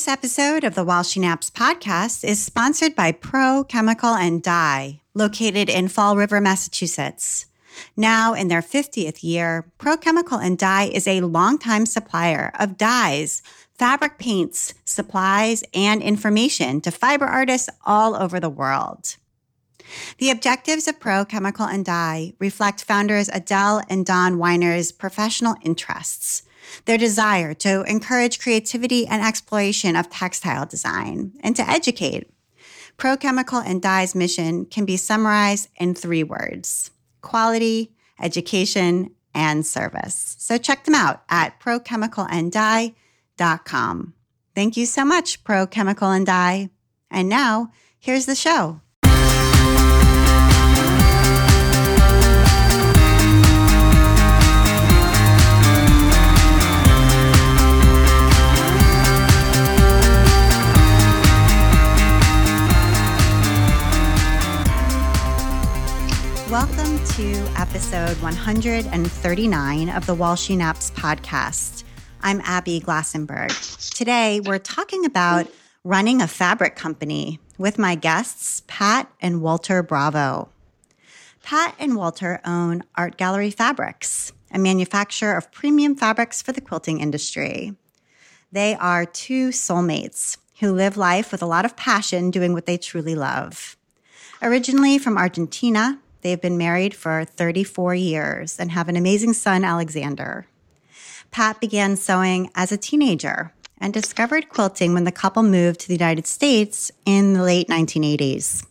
This episode of the While She Naps podcast is sponsored by Pro Chemical and Dye, located in Fall River, Massachusetts. Now in their 50th year, Pro Chemical and Dye is a longtime supplier of dyes, fabric paints, supplies, and information to fiber artists all over the world. The objectives of Pro Chemical and Dye reflect founders Adele and Don Weiner's professional interests their desire to encourage creativity and exploration of textile design and to educate. Pro Chemical and Dye's mission can be summarized in three words quality, education, and service. So check them out at prochemicalanddye.com. Thank you so much, Pro Chemical and Dye. And now, here's the show. Welcome to episode 139 of the While She Naps podcast. I'm Abby Glassenberg. Today, we're talking about running a fabric company with my guests, Pat and Walter Bravo. Pat and Walter own Art Gallery Fabrics, a manufacturer of premium fabrics for the quilting industry. They are two soulmates who live life with a lot of passion doing what they truly love. Originally from Argentina, They've been married for 34 years and have an amazing son, Alexander. Pat began sewing as a teenager and discovered quilting when the couple moved to the United States in the late 1980s.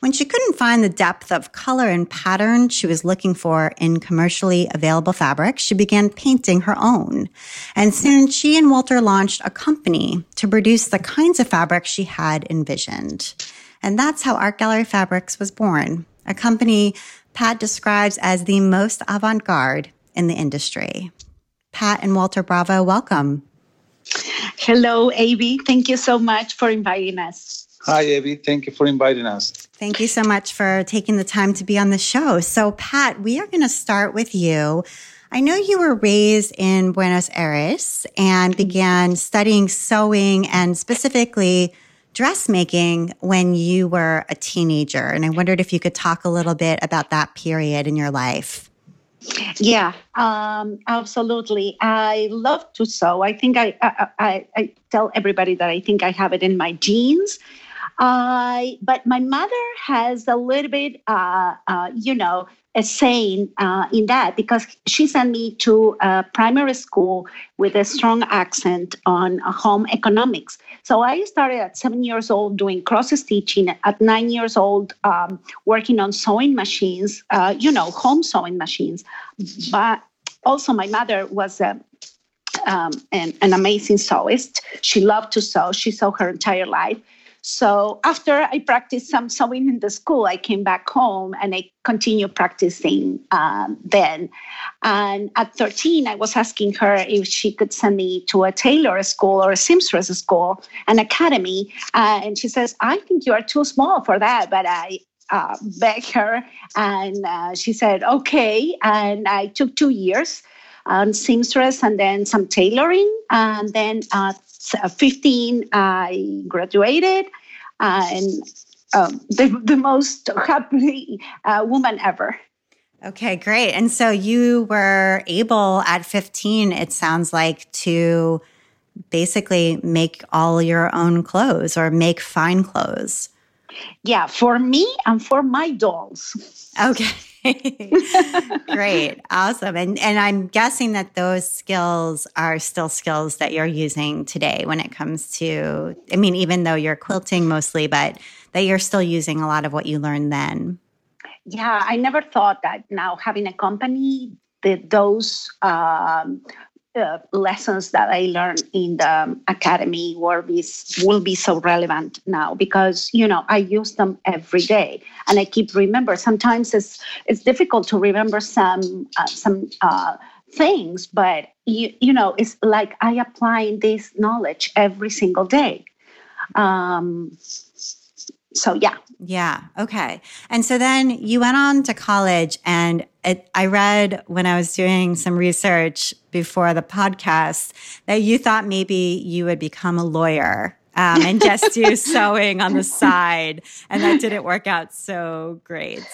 When she couldn't find the depth of color and pattern she was looking for in commercially available fabric, she began painting her own. And soon she and Walter launched a company to produce the kinds of fabrics she had envisioned. And that's how Art Gallery Fabrics was born a company Pat describes as the most avant garde in the industry. Pat and Walter Bravo, welcome. Hello, Avi. Thank you so much for inviting us. Hi, Avi. Thank you for inviting us. Thank you so much for taking the time to be on the show. So, Pat, we are going to start with you. I know you were raised in Buenos Aires and began studying sewing and specifically dressmaking when you were a teenager. And I wondered if you could talk a little bit about that period in your life. Yeah, um, absolutely. I love to sew. I think I, I, I, I, tell everybody that I think I have it in my genes. I, but my mother has a little bit, uh, uh, you know, a saying uh, in that because she sent me to primary school with a strong accent on home economics. So I started at seven years old doing cross stitching. At nine years old, um, working on sewing machines, uh, you know, home sewing machines. But also, my mother was a um, an, an amazing sewist. She loved to sew. She sewed her entire life. So after I practiced some sewing in the school, I came back home and I continued practicing um, then. And at 13, I was asking her if she could send me to a tailor school or a seamstress school, an academy. Uh, and she says, I think you are too small for that, but I, uh, begged her, and uh, she said, okay. And I took two years on seamstress and then some tailoring. And then at 15, I graduated uh, and um, the, the most happy uh, woman ever. Okay, great. And so you were able at 15, it sounds like, to basically make all your own clothes or make fine clothes. Yeah, for me and for my dolls. Okay. Great. Awesome. And and I'm guessing that those skills are still skills that you're using today when it comes to I mean even though you're quilting mostly but that you're still using a lot of what you learned then. Yeah, I never thought that now having a company that those um, uh, lessons that I learned in the academy will be, will be so relevant now because you know I use them every day and I keep remember. Sometimes it's it's difficult to remember some uh, some uh, things, but you you know it's like I apply this knowledge every single day. Um, so yeah. Yeah. Okay. And so then you went on to college, and it, I read when I was doing some research before the podcast that you thought maybe you would become a lawyer. Um, and just do sewing on the side, and that didn't work out so great.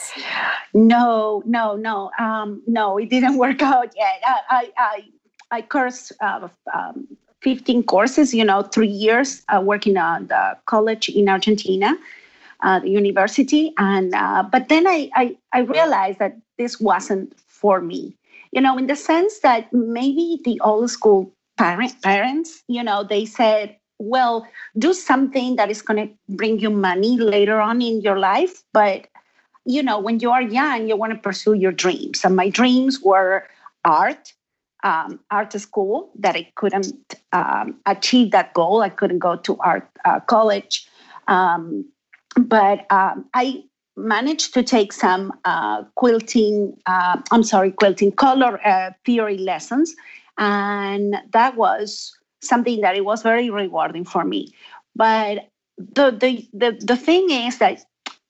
No, no, no, um, no, it didn't work out yet. I, I, I, I course uh, um, 15 courses, you know, three years uh, working on the college in Argentina uh, the university. And uh, but then I, I I realized that this wasn't for me. You know, in the sense that maybe the old school parent, parents, you know, they said, well, do something that is going to bring you money later on in your life. But, you know, when you are young, you want to pursue your dreams. And my dreams were art, um, art school, that I couldn't um, achieve that goal. I couldn't go to art uh, college. Um, but um, I managed to take some uh, quilting, uh, I'm sorry, quilting color uh, theory lessons. And that was something that it was very rewarding for me. But the, the, the, the thing is that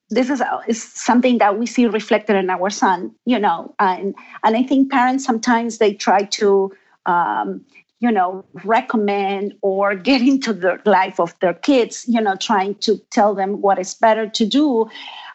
this is, is something that we see reflected in our son, you know, and, and I think parents sometimes they try to um, you know recommend or get into the life of their kids you know trying to tell them what is better to do.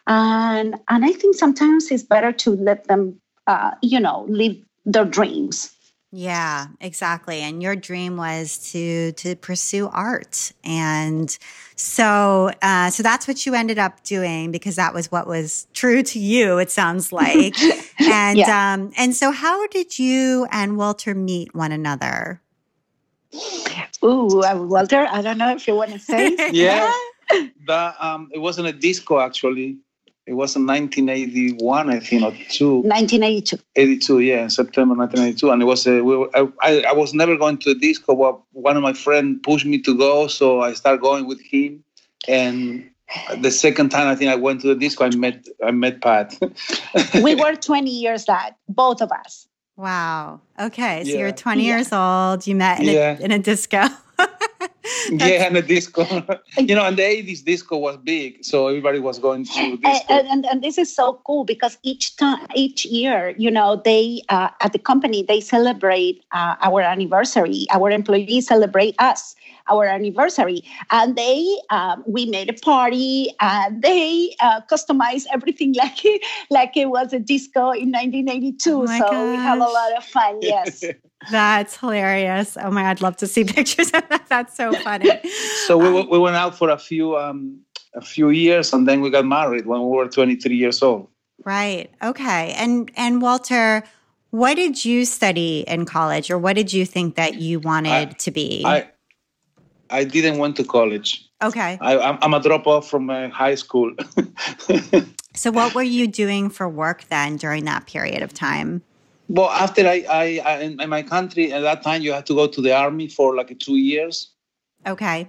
And and i think sometimes it's better to let them uh, you know live their dreams. Yeah exactly. And your dream was to to pursue art. And so uh, so that's what you ended up doing because that was what was true to you it sounds like. And yeah. um and so how did you and walter meet one another Ooh, Walter, I don't know if you want to say. yeah, that um, it wasn't a disco actually. It was in 1981, I think, or two. 1982. 82, yeah, in September 1982, and it was a. We were, I, I was never going to a disco, but one of my friends pushed me to go, so I started going with him, and the second time I think I went to the disco, I met I met Pat. we were 20 years that both of us. Wow. Okay. So yeah. you're 20 yeah. years old. You met in, yeah. a, in a disco. yeah, in a disco. you know, in the 80s, disco was big. So everybody was going to disco. And, and, and this is so cool because each time, each year, you know, they, uh, at the company, they celebrate uh, our anniversary. Our employees celebrate us our anniversary. And they, um, we made a party and they uh, customized everything like it, like it was a disco in 1982. Oh so gosh. we have a lot of fun. Yes. That's hilarious. Oh my, I'd love to see pictures of that. That's so funny. so we, we went out for a few, um, a few years and then we got married when we were 23 years old. Right. Okay. And, and Walter, what did you study in college or what did you think that you wanted I, to be? I, I didn't went to college. Okay. I, am a drop off from uh, high school. so, what were you doing for work then during that period of time? Well, after I, I, I in, in my country at that time, you had to go to the army for like two years. Okay.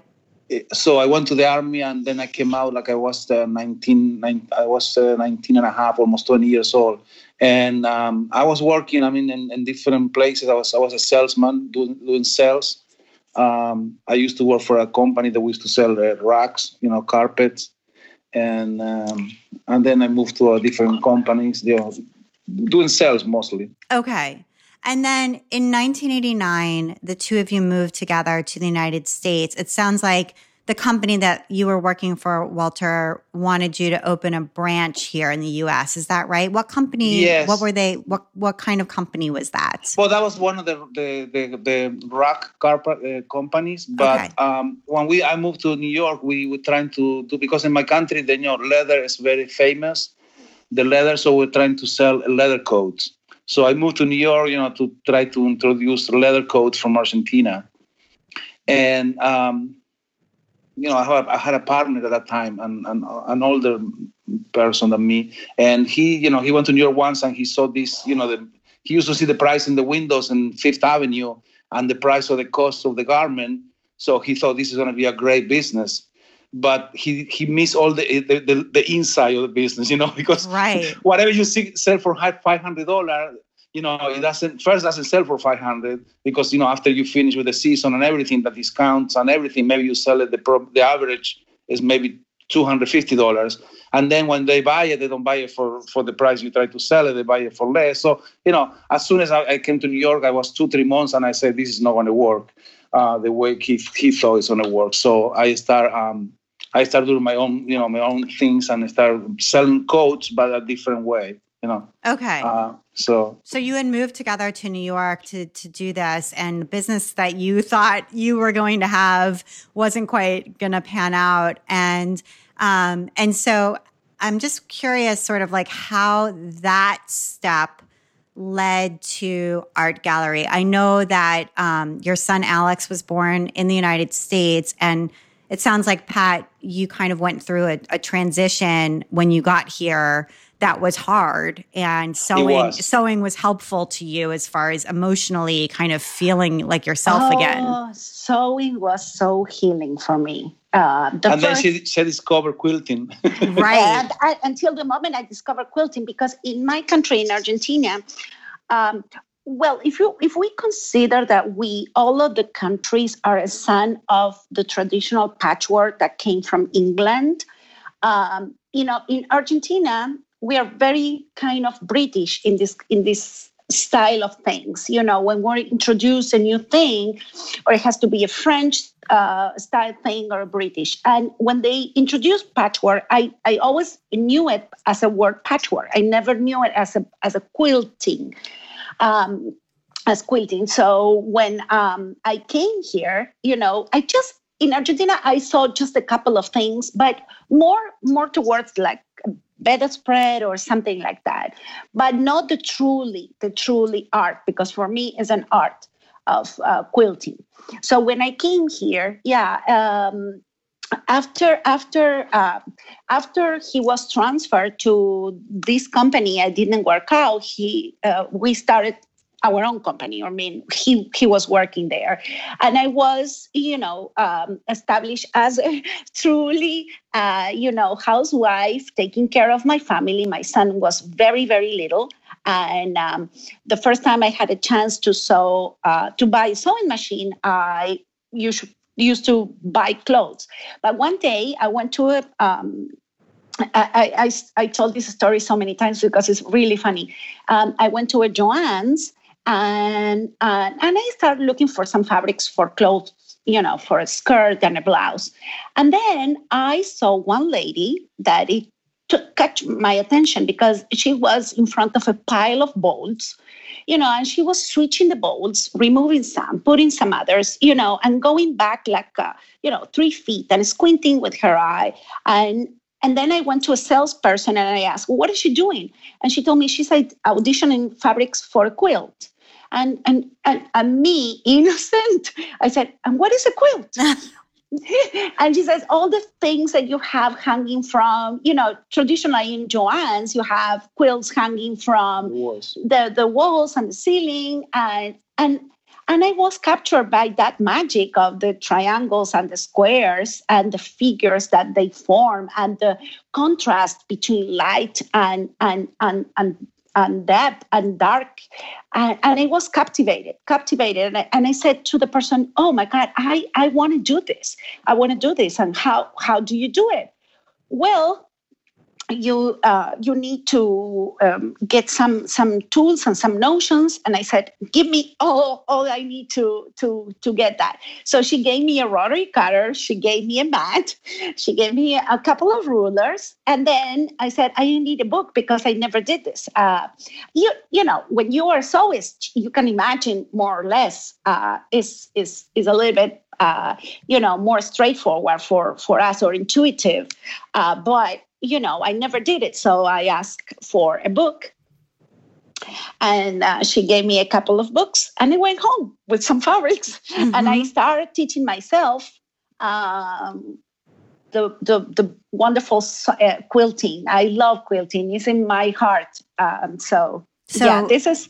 Eh, so I went to the army and then I came out like I was uh, 19, 19 I was uh, 19 and a half, almost 20 years old. And um, I was working, I mean, in, in, different places. I was, I was a salesman doing, doing sales um, I used to work for a company that used to sell uh, rugs, you know, carpets, and um, and then I moved to a different companies, you know, doing sales mostly. Okay. And then in 1989, the two of you moved together to the United States. It sounds like the company that you were working for, Walter, wanted you to open a branch here in the U.S. Is that right? What company? Yes. What were they? What what kind of company was that? Well, that was one of the the the, the rock carpet uh, companies. But okay. um, when we I moved to New York, we were trying to do because in my country, the you know, leather is very famous. The leather, so we're trying to sell leather coats. So I moved to New York, you know, to try to introduce leather coats from Argentina. And um, you know, I had, I had a partner at that time, and, and an older person than me, and he, you know, he went to New York once, and he saw this, you know, the, he used to see the price in the windows in Fifth Avenue and the price of the cost of the garment. So he thought this is going to be a great business, but he he missed all the the, the, the inside of the business, you know, because right. whatever you see sell for five hundred dollars, you know, it doesn't first doesn't sell for 500 because you know after you finish with the season and everything, the discounts and everything, maybe you sell it. The pro, the average is maybe $250 and then when they buy it they don't buy it for for the price you try to sell it they buy it for less. So you know as soon as i, I came to new york i was two three months and i said this is not going to work uh, the way he, he thought it's going to work. So i start um, i start doing my own you know my own things and I start selling coats but a different way you know? Okay. Uh, so so you had moved together to new york to to do this and the business that you thought you were going to have wasn't quite going to pan out. And um, and so I'm just curious, sort of like how that step led to art gallery. I know that um, your son Alex was born in the United States, and it sounds like Pat, you kind of went through a, a transition when you got here that was hard and sewing was. sewing was helpful to you as far as emotionally kind of feeling like yourself oh, again sewing was so healing for me uh, the and first, then she, she discovered quilting. right. And I, until the moment I discovered quilting, because in my country, in Argentina, um, well, if you if we consider that we all of the countries are a son of the traditional patchwork that came from England, um, you know, in Argentina we are very kind of British in this in this style of things. You know, when we introduce a new thing, or it has to be a French uh, style thing or a British. And when they introduced patchwork, I, I always knew it as a word patchwork. I never knew it as a as a quilting. Um, as quilting. So when um, I came here, you know, I just in Argentina I saw just a couple of things, but more more towards like bedspread or something like that, but not the truly the truly art because for me it's an art of uh, quilting. So when I came here, yeah, um, after after uh, after he was transferred to this company, I didn't work out. He uh, we started our own company. I mean, he he was working there, and I was, you know, um, established as a truly, uh, you know, housewife, taking care of my family. My son was very very little, and um, the first time I had a chance to sew, uh, to buy a sewing machine, I used, used to buy clothes. But one day I went to a, um, I, I, I, told this story so many times because it's really funny. Um, I went to a Joann's and, uh, and I started looking for some fabrics for clothes, you know, for a skirt and a blouse. And then I saw one lady that it to catch my attention because she was in front of a pile of bolts, you know, and she was switching the bolts, removing some, putting some others, you know, and going back like, uh, you know, three feet and squinting with her eye. And and then I went to a salesperson and I asked, well, what is she doing? And she told me she's auditioning fabrics for a quilt. And, and, and, and me, innocent, I said, and what is a quilt? and she says all the things that you have hanging from you know traditionally in joann's you have quilts hanging from the walls, the, the walls and the ceiling and and and i was captured by that magic of the triangles and the squares and the figures that they form and the contrast between light and and and, and and depth and dark. And, and I was captivated, captivated. And I, and I said to the person, Oh my God, I, I want to do this. I want to do this. And how, how do you do it? Well, you uh, you need to um, get some some tools and some notions. And i said give me all all i need to to to get that. So she gave me a rotary cutter she gave me a mat she gave me a couple of rulers. And then i said i need a book because i never did this. Uh, you you know when you are sewist you can imagine more or less uh, is is is a little bit uh, you know more straightforward for for us or intuitive. Uh, but you know, I never did it. So I asked for a book. And uh, she gave me a couple of books, and I went home with some fabrics. Mm-hmm. And I started teaching myself um, the, the, the wonderful uh, quilting. I love quilting, it's in my heart. Um, so, so, yeah, this is.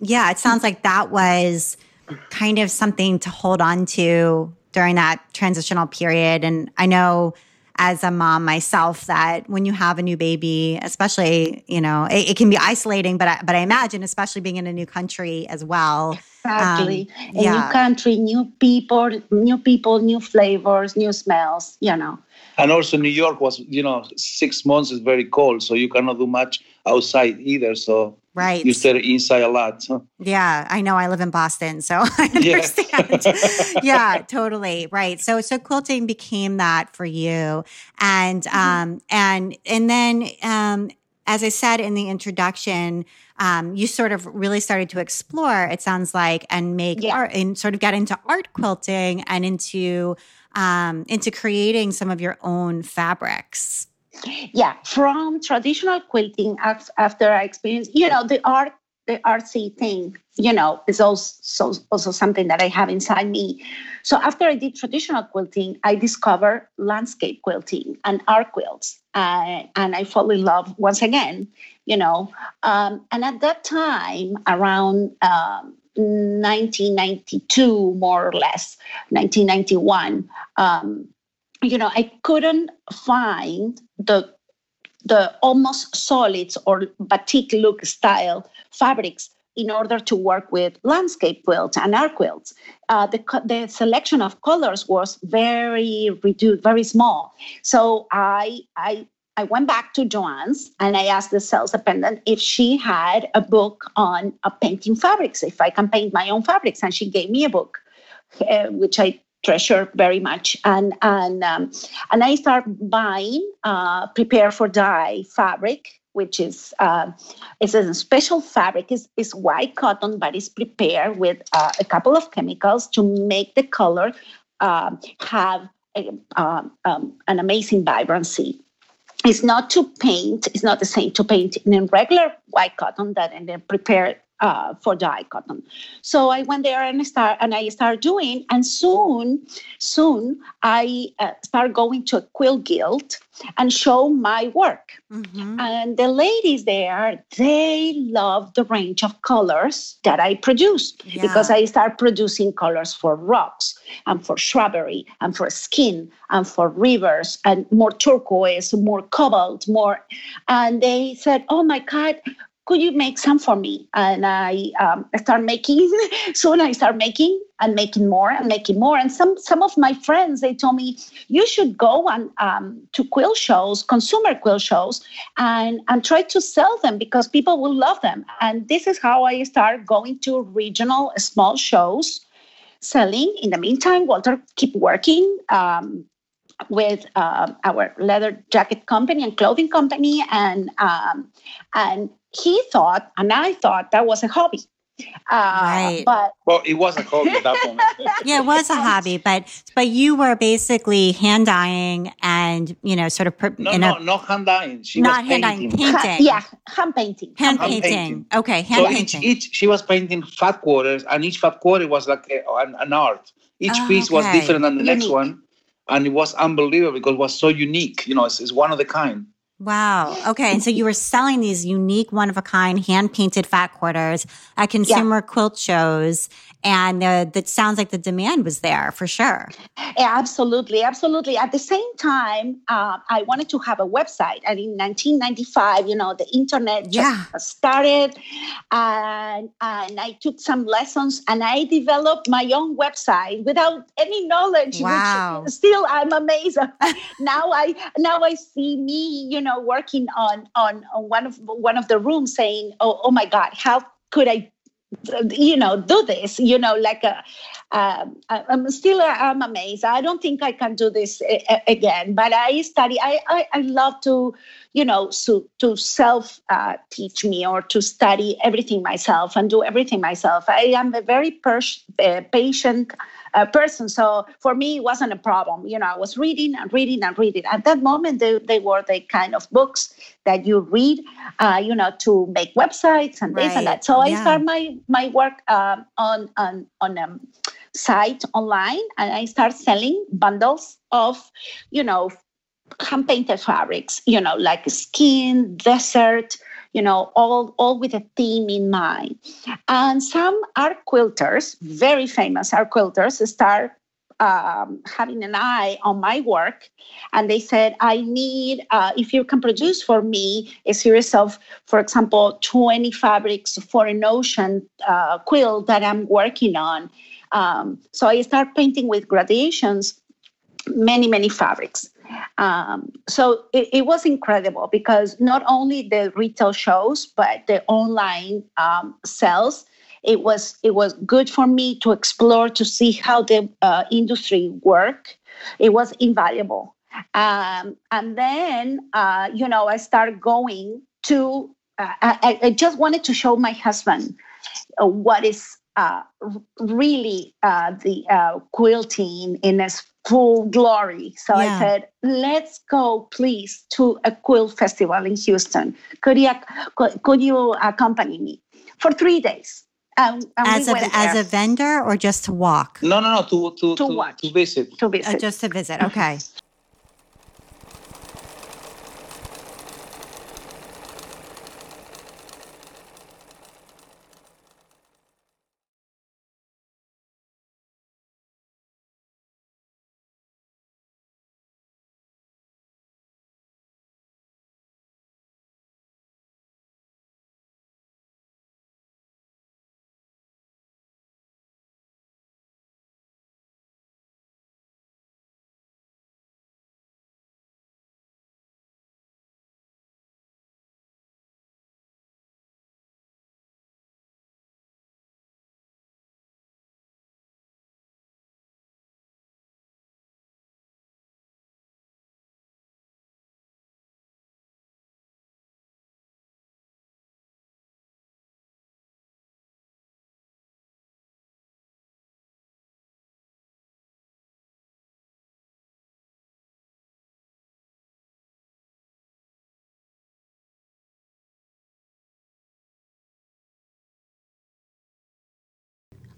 Yeah, it sounds like that was kind of something to hold on to during that transitional period. And I know as a mom myself that when you have a new baby, especially, you know, it, it can be isolating, but I, but I imagine, especially being in a new country as well. Exactly. Um, a yeah. new country, new people, new people, new flavors, new smells, you know. And also New York was, you know, six months is very cold, so you cannot do much outside either. So right, you stay inside a lot. Huh? Yeah, I know. I live in Boston, so I understand. Yeah. yeah, totally. Right. So so quilting became that for you, and mm-hmm. um and and then um as I said in the introduction. Um, you sort of really started to explore, it sounds like, and make yeah. art and sort of get into art quilting and into um, into creating some of your own fabrics? Yeah, from traditional quilting after I experienced, you know, the art, the artsy thing, you know, is also also something that I have inside me. So after I did traditional quilting, I discovered landscape quilting and art quilts, uh, and I fall in love once again. You know, um, and at that time, around um, 1992, more or less, 1991. Um, you know, I couldn't find the the almost solids or batik look style fabrics in order to work with landscape quilts and art quilts. Uh, the, the selection of colors was very reduced, very small. So I, I I went back to Joann's and I asked the sales attendant if she had a book on uh, painting fabrics, if I can paint my own fabrics. And she gave me a book, uh, which I treasure very much. And and um, and I start buying uh, prepare for dye fabric, which is uh, it's a special fabric. is is white cotton, but it's prepared with uh, a couple of chemicals to make the color uh, have a, um, um, an amazing vibrancy it's not to paint, it's not the same to paint in regular white cotton that and then prepare uh, for dye cotton. So I went there and I start and I started doing, and soon, soon I uh, started going to a quilt guild and show my work. Mm-hmm. And the ladies there, they love the range of colors that I produced yeah. because I start producing colors for rocks and for shrubbery and for skin and for rivers and more turquoise, more cobalt, more. And they said, "Oh my God, could you make some for me? And I um, start making. Soon I start making and making more and making more. And some some of my friends they told me you should go on um, to quilt shows, consumer quilt shows, and and try to sell them because people will love them. And this is how I start going to regional small shows, selling. In the meantime, Walter keep working. Um, with uh, our leather jacket company and clothing company, and um, and he thought, and I thought that was a hobby. Uh, right. But well, it was a hobby at that moment. yeah, it was a hobby, but but you were basically hand dyeing and you know sort of per, no no a, not hand dyeing. She not was hand painting. dyeing, painting. yeah, hand painting. Hand, hand painting. painting. Okay, hand so painting. Each, each she was painting fat quarters, and each fat quarter was like a, an, an, art. Each oh, piece okay. was different than the unique. next one, and it was unbelievable because it was so unique. You know, it's, it's one of the kind. Wow. Okay. And so you were selling these unique, one of a kind, hand painted fat quarters at consumer yeah. quilt shows. And the, that sounds like the demand was there for sure. Absolutely. Absolutely. At the same time, uh, I wanted to have a website. And in 1995, you know, the internet yeah. started. And, and I took some lessons and I developed my own website without any knowledge. Wow. Which still, I'm amazed. now I now I see me, you know, know, working on on, on one of one of the rooms, saying, "Oh, oh my God, how could I you know do this? You know like a, uh, um, i'm still i'm amazed. I don't think i can do this eh, eh, again but i study i i, I love to you know to to self uh, teach me or to study everything myself and do everything myself i am a very per- uh, patient uh, person. So for me, it wasn't a problem. You know, I was reading and reading and reading. At that moment, they, they were the kind of books that you read, uh, you know, to make websites and right. this and that. So yeah. I start my my work um, on on on a um, site online, and I start selling bundles of, you know, hand painted fabrics. You know, like skin, desert you know, all, all with a theme in mind. And some art quilters, very famous art quilters, start um, having an eye on my work, and they said, "I need uh, if you can produce for me a series of, for example, 20 fabrics for an ocean uh, quill that I'm working on." Um, so I start painting with gradations, many many fabrics. Um, so it, it, was incredible because not only the retail shows, but the online um, sales it was it was good for me to explore to see how the uh, industry work. It was invaluable. Um, and then uh, you know I started going to. Uh, I, I, just wanted to show my husband uh, what is uh, really uh, the quilting in its full glory. So yeah. I said, let's go, please, to a quilt festival in Houston. Could you, could you accompany me for three days? Um, as we a as a vendor or just to walk? No, no, no. To to to, to, to visit. To visit. Uh, just to visit. Okay.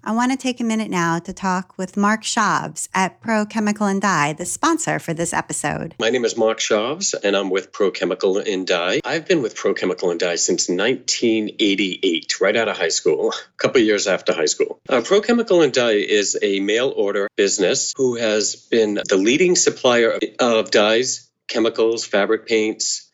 I want to take a minute now to talk with Mark Schaubs at Pro Chemical and Dye, the sponsor for this episode. My name is Mark Schaubs, and I'm with Pro Chemical and Dye. I've been with Pro Chemical and Dye since 1988, right out of high school, a couple years after high school. Uh, Pro Chemical and Dye is a mail order business who has been the leading supplier of dyes, chemicals, fabric paints,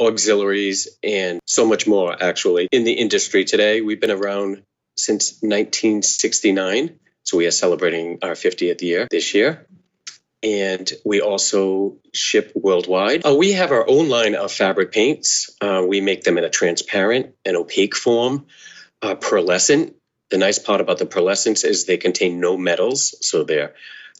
auxiliaries, and so much more actually in the industry today. We've been around since 1969. So we are celebrating our 50th year this year. And we also ship worldwide. Uh, we have our own line of fabric paints. Uh, we make them in a transparent and opaque form, uh, pearlescent. The nice part about the pearlescents is they contain no metals, so they're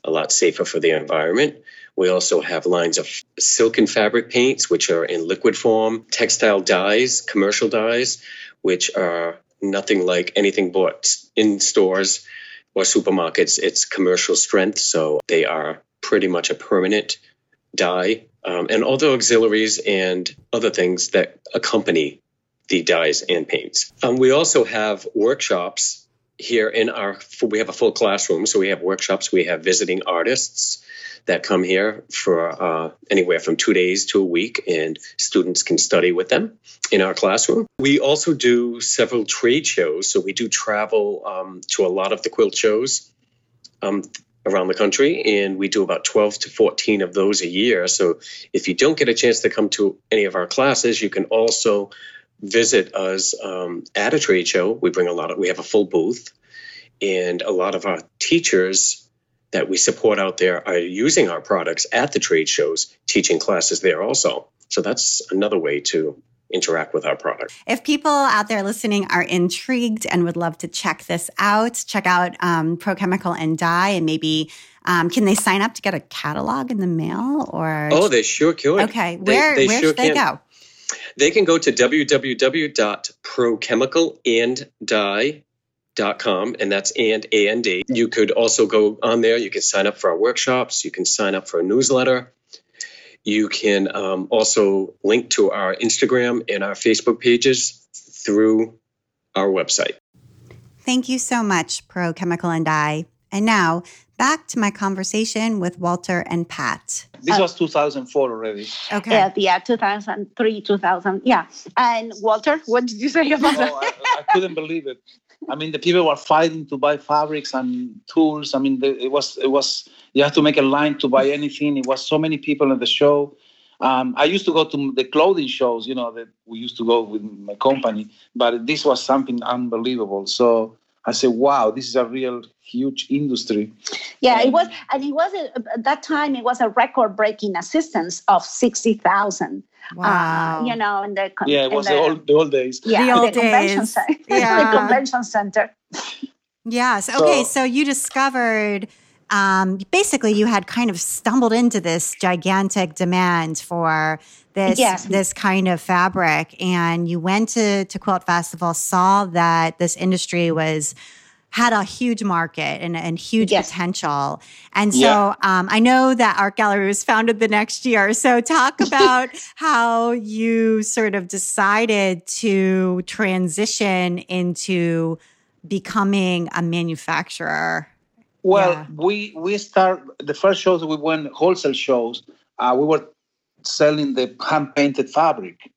a lot safer for the environment. We also have lines of silken fabric paints, which are in liquid form, textile dyes, commercial dyes, which are nothing like anything bought in stores or supermarkets. It's commercial strength, so they are pretty much a permanent dye. Um, and all the auxiliaries and other things that accompany the dyes and paints. Um, we also have workshops here in our, we have a full classroom, so we have workshops, we have visiting artists that come here for uh, anywhere from two days to a week, and students can study with them in our classroom. We also do several trade shows, so we do travel um, to a lot of the quilt shows um, around the country, and we do about 12 to 14 of those a year. So if you don't get a chance to come to any of our classes, you can also visit us um, at a trade show. We bring a lot of, we have a full booth, and a lot of our teachers that we support out there are using our products at the trade shows, teaching classes there also. So that's another way to interact with our product. If people out there listening are intrigued and would love to check this out, check out um, Pro Chemical and Dye, and maybe um, can they sign up to get a catalog in the mail? Or oh, they sure could. Okay, where they, they where sure should they can. go? They can go to www.prochemicalanddye.com com and that's and and a. you could also go on there. You can sign up for our workshops. You can sign up for a newsletter. You can um, also link to our instagram and our facebook pages through our website. Thank you so much pro chemical and dye. and now back to my conversation with walter and pat. This was 2004 already. Okay. Yeah, yeah 2003 2000 yeah. And walter what did you say about oh, I, I couldn't believe it I mean, the people were fighting to buy fabrics and tools. I mean, the, it was it was you have to make a line to buy anything. It was so many people at the show. Um, I used to go to the clothing shows, you know, that we used to go with my company, but this was something unbelievable. So I said, wow, this is a real huge industry. Yeah, it was, and it was a, at that time. It was a record-breaking assistance of sixty thousand. Uh, wow. Uh, you know, in the yeah, it was the, the, old, the old days. Yeah, the old the days. yeah. the convention center. Yes. Okay. So, so you discovered um, basically you had kind of stumbled into this gigantic demand for this this kind of fabric and you went to to quilt festival saw that this industry was had a huge market and, and huge yes. potential. And so yeah. um, I know that Art Gallery was founded the next year. So talk about how you sort of decided to transition into becoming a manufacturer well, yeah. we we start the first shows we went wholesale shows. Uh, we were selling the hand painted fabric.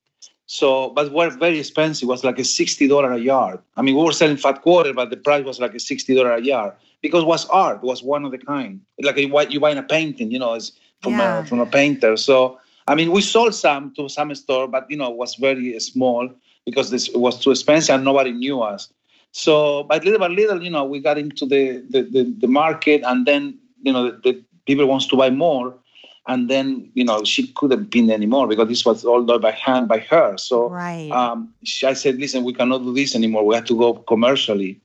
So, but were very expensive. It was like a sixty dollar a yard. I mean, we were selling fat quarter, but the price was like a sixty dollar a yard because it was art. It was one of the kind. Like you buy, you buying a painting, you know, it's from yeah. a, from a painter. So, I mean, we sold some to some store, but you know, it was very small because this was too expensive and nobody knew us. So, but little by little, you know, we got into the the, the, the market, and then you know, the, the, people wants to buy more, and then you know, she couldn't pin anymore because this was all done by hand by her. So, right. um, she, I said, listen, we cannot do this anymore. We have to go commercially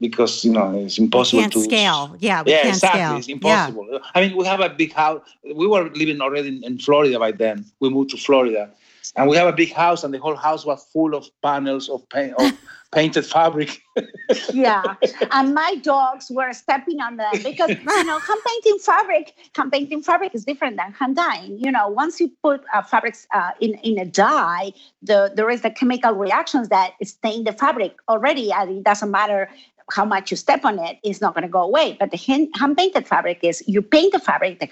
because you know it's impossible we can't to scale. Yeah, we yeah, can't exactly. Scale. It's impossible. Yeah. I mean, we have a big house. We were living already in, in Florida by then. We moved to Florida, and we have a big house, and the whole house was full of panels of paint of painted fabric. yeah, and my dogs were stepping on them because you know hand painting fabric, hand painting fabric is different than hand dyeing. You know, once you put uh, fabrics uh, in in a dye, the there is the chemical reactions that stain the fabric already, and it doesn't matter how much you step on it is not going to go away. But the hand, painted fabric is you paint the fabric, the,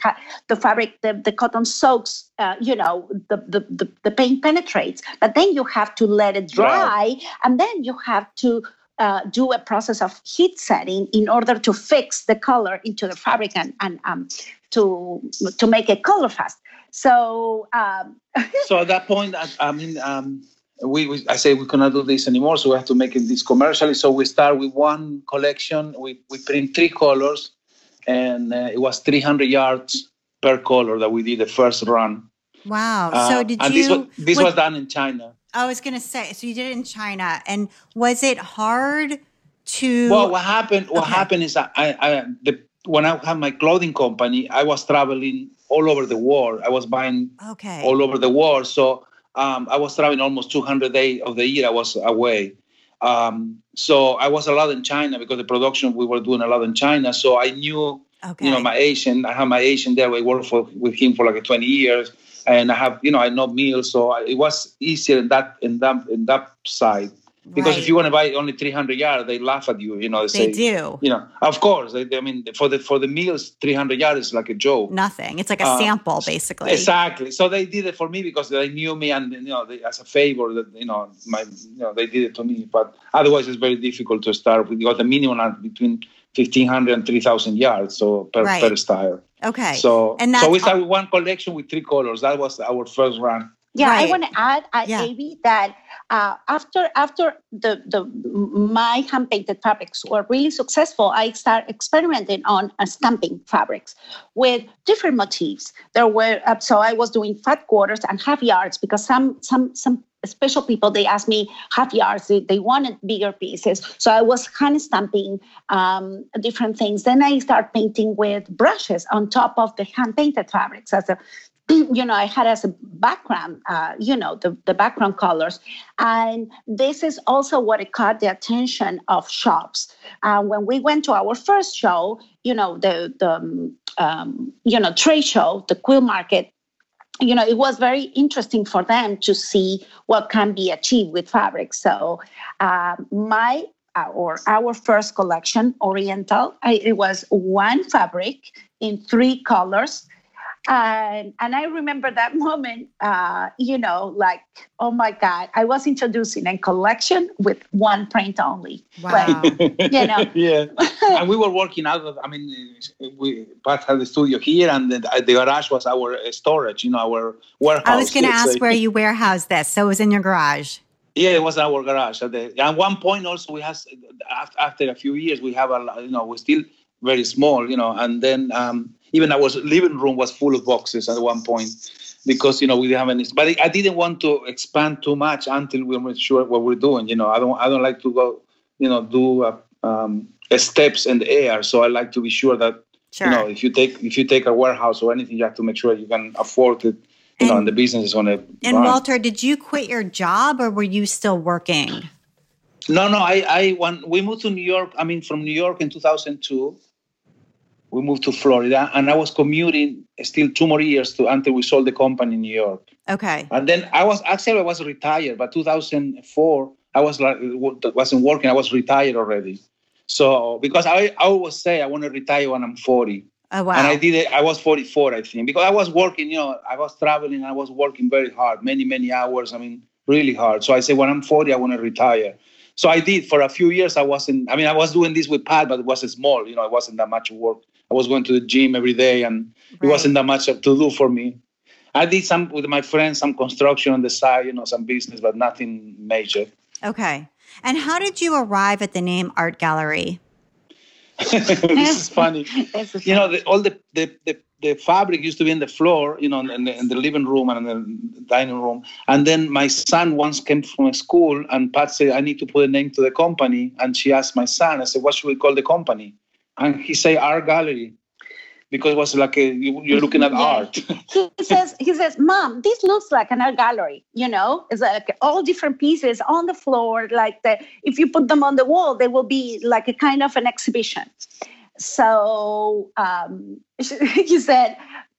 the fabric, the, the cotton soaks, uh, you know, the, the, the, the, paint penetrates, but then you have to let it dry and then you have to uh, do a process of heat setting in order to fix the color into the fabric and, and um, to, to make it color fast. So, um, so at that point, I, I mean, um, we, we, I say we cannot do this anymore, so we have to make it this commercially. So we start with one collection. We we print three colors, and uh, it was 300 yards per color that we did the first run. Wow! Uh, so did and you? This, was, this was done in China. I was going to say, so you did it in China, and was it hard to? Well, what happened? What okay. happened is I, I the, when I had my clothing company, I was traveling all over the world. I was buying okay. all over the world. So um, I was traveling almost 200 days of the year. I was away. Um, so I was a lot in China because the production we were doing a lot in China. So I knew, okay. you know, my agent. I have my agent there. I worked for, with him for like 20 years, and I have, you know, I know meals. So it was easier in that in that in that side. Because right. if you want to buy only 300 yards, they laugh at you. You know, they, they say, do. You know, of course. They, I mean, for the for the meals, 300 yards is like a joke. Nothing. It's like a uh, sample, basically. Exactly. So they did it for me because they knew me, and you know, they, as a favor, that you know, my, you know, they did it to me. But otherwise, it's very difficult to start with. You got the minimum between 1,500 and 3,000 yards, so per, right. per style. Okay. So, and so we started one collection with three colors. That was our first run. Yeah, right. I want to add, uh, yeah. Abby, that uh, after after the the my hand painted fabrics were really successful, I started experimenting on uh, stamping fabrics with different motifs. There were uh, so I was doing fat quarters and half yards because some some some special people they asked me half yards they, they wanted bigger pieces so i was hand stamping um, different things then i started painting with brushes on top of the hand painted fabrics as a you know, I had as a background, uh, you know, the, the background colors. And this is also what it caught the attention of shops. Uh, when we went to our first show, you know, the, the um, um you know, trade show, the quilt market, you know, it was very interesting for them to see what can be achieved with fabric. So uh, my uh, or our first collection, Oriental, I, it was one fabric in three colors and and I remember that moment. Uh, you know, like oh my God, I was introducing a collection with one print only. Wow. But, you know. yeah, and we were working out of. I mean, we Pat had the studio here, and the, the garage was our storage. You know, our warehouse. I was going to ask where you warehouse this. So it was in your garage. Yeah, it was our garage. At, the, at one point, also, we had after a few years, we have a you know we're still very small, you know, and then um, even our living room was full of boxes at one point because you know we didn't have any. But I didn't want to expand too much until we were sure what we're doing. You know, I don't I don't like to go, you know, do uh, um, steps in the air. So I like to be sure that sure. you know if you take if you take a warehouse or anything, you have to make sure you can afford it. You and, know, and the business is on it. And run. Walter, did you quit your job or were you still working? No, no. I, I when we moved to New York. I mean, from New York in 2002 we moved to Florida, and I was commuting still two more years to until we sold the company in New York. Okay. And then I was actually I was retired, but 2004 I was like wasn't working. I was retired already. So because I, I always say I want to retire when I'm 40. Oh wow. And I did it. I was 44, I think, because I was working. You know, I was traveling. I was working very hard, many many hours. I mean, really hard. So I said, when I'm 40, I want to retire. So I did for a few years. I wasn't. I mean, I was doing this with Pat, but it was small. You know, it wasn't that much work. I was going to the gym every day, and right. it wasn't that much to do for me. I did some with my friends, some construction on the side, you know, some business, but nothing major. Okay. And how did you arrive at the name Art Gallery? this is funny. you know, the, all the, the, the, the, fabric used to be in the floor, you know, in the, in the living room and in the dining room. And then my son once came from school, and Pat said, I need to put a name to the company. And she asked my son, I said, what should we call the company? And he say art gallery because it was like a, you're looking at yeah. art. he says, he says, Mom, this looks like an art gallery. You know, it's like all different pieces on the floor. Like the, if you put them on the wall, they will be like a kind of an exhibition. So um, he said,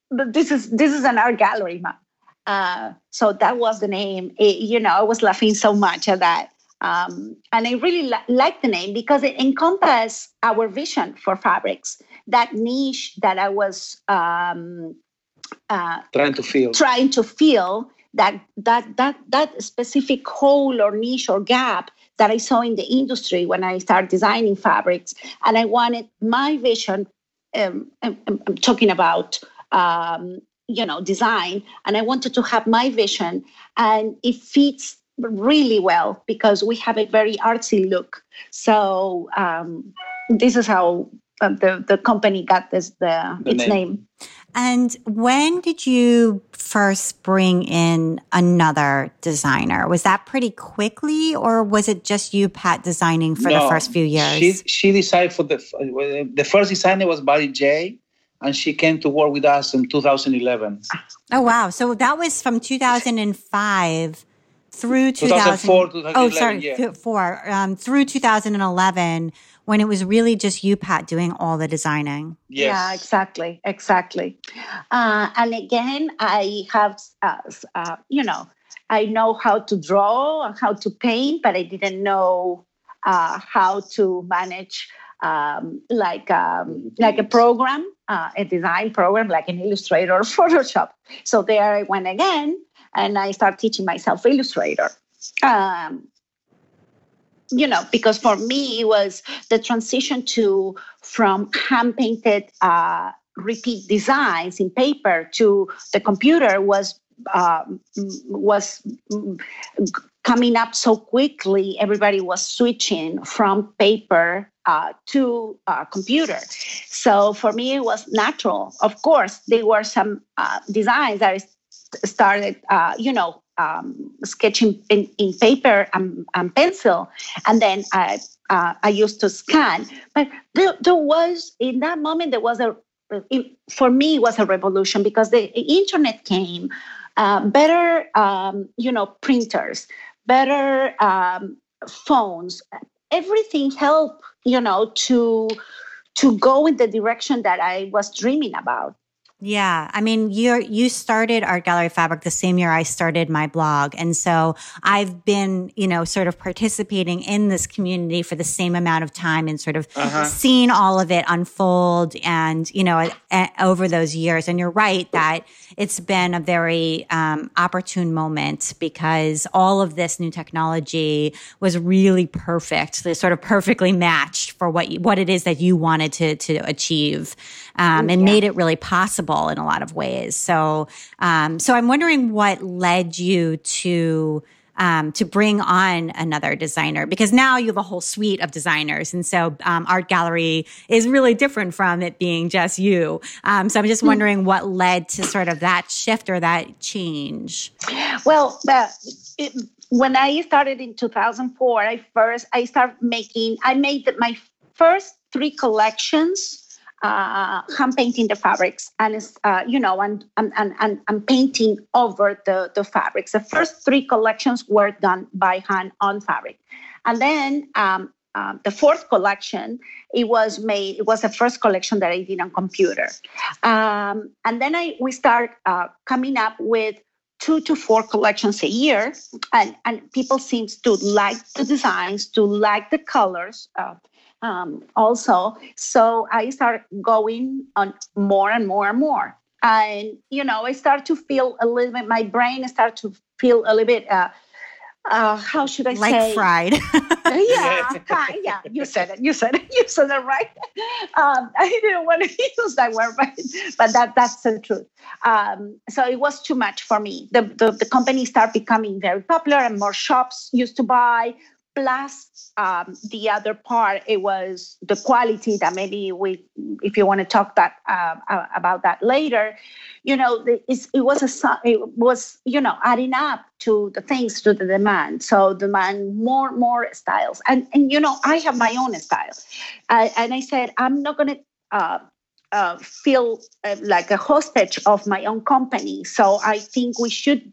but this is this is an art gallery, Mom. Uh, so that was the name. It, you know, I was laughing so much at that. Um, and I really li- like the name because it encompasses our vision for fabrics, that niche that I was um, uh, trying to fill. Trying to fill that that that that specific hole or niche or gap that I saw in the industry when I started designing fabrics, and I wanted my vision. Um, I'm, I'm, talking about um, you know design, and I wanted to have my vision, and it fits really well because we have a very artsy look. So um, this is how uh, the the company got this the, the its name. name. And when did you first bring in another designer? Was that pretty quickly, or was it just you, Pat, designing for no, the first few years? She she decided for the the first designer was Bari J, and she came to work with us in 2011. Oh wow! So that was from 2005 through 2004, 2011, oh sorry yeah. four um, through 2011 when it was really just you pat doing all the designing yes. yeah exactly exactly uh, and again i have uh, uh, you know i know how to draw and how to paint but i didn't know uh, how to manage um, like um, like a program uh, a design program like an illustrator or photoshop so there i went again and I started teaching myself Illustrator. Um, you know, because for me it was the transition to from hand painted uh, repeat designs in paper to the computer was uh, was coming up so quickly. Everybody was switching from paper uh, to uh, computer. So for me, it was natural. Of course, there were some uh, designs that started, uh, you know, um, sketching in, in paper and, and, pencil, and then I uh, I used to scan. But there, there was in that moment there was a for me it was a revolution because the internet came, uh, better um, you know printers, better um, phones, everything helped you know to to go in the direction that I was dreaming about. Yeah. I mean, you you started Art Gallery Fabric the same year I started my blog. And so I've been, you know, sort of participating in this community for the same amount of time and sort of uh-huh. seen all of it unfold and, you know, a, a, over those years. And you're right that it's been a very um, opportune moment because all of this new technology was really perfect. They sort of perfectly matched for what you, what it is that you wanted to to achieve, um, and yeah. made it really possible in a lot of ways. So, um, so I'm wondering what led you to um, to bring on another designer because now you have a whole suite of designers. And so um, Art Gallery is really different from it being just you. Um, so I'm just hmm. wondering what led to sort of that shift or that change. Well, uh, it, when I started in 2004, I first, I started making, I made my first three collections uh, hand painting the fabrics and uh, you know and, and and and painting over the the fabrics. The first three collections were done by hand on fabric, and then. Um, um, the fourth collection, it was made. It was the first collection that I did on computer, um, and then I we start uh, coming up with two to four collections a year, and and people seems to like the designs, to like the colors. Uh, um, also. So I start going on more and more and more. And, you know, I start to feel a little bit, my brain start to feel a little bit, uh, uh, how should I like say? Like fried. yeah, yeah, you said it. You said it. You said it right. Um, I didn't want to use that word, but, but that that's the truth. Um, so it was too much for me. The, the, the company started becoming very popular and more shops used to buy plus um, the other part it was the quality that maybe we if you want to talk that uh, uh about that later you know it was a it was you know adding up to the things to the demand. So demand more more styles. And and you know i have my own style. Uh, and i said i'm not going to uh, uh, feel uh, like a hostage of my own company. So i think we should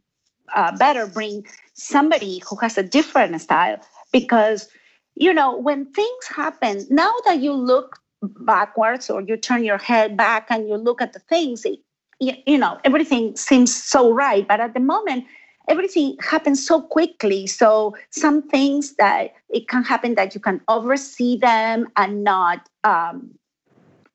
better bring somebody who has a different style because you know when things happen now that you look backwards or you turn your head back and you look at the things it, you, know everything seems so right but at the moment everything happens so quickly. So some things that it can happen that you can oversee them and not um,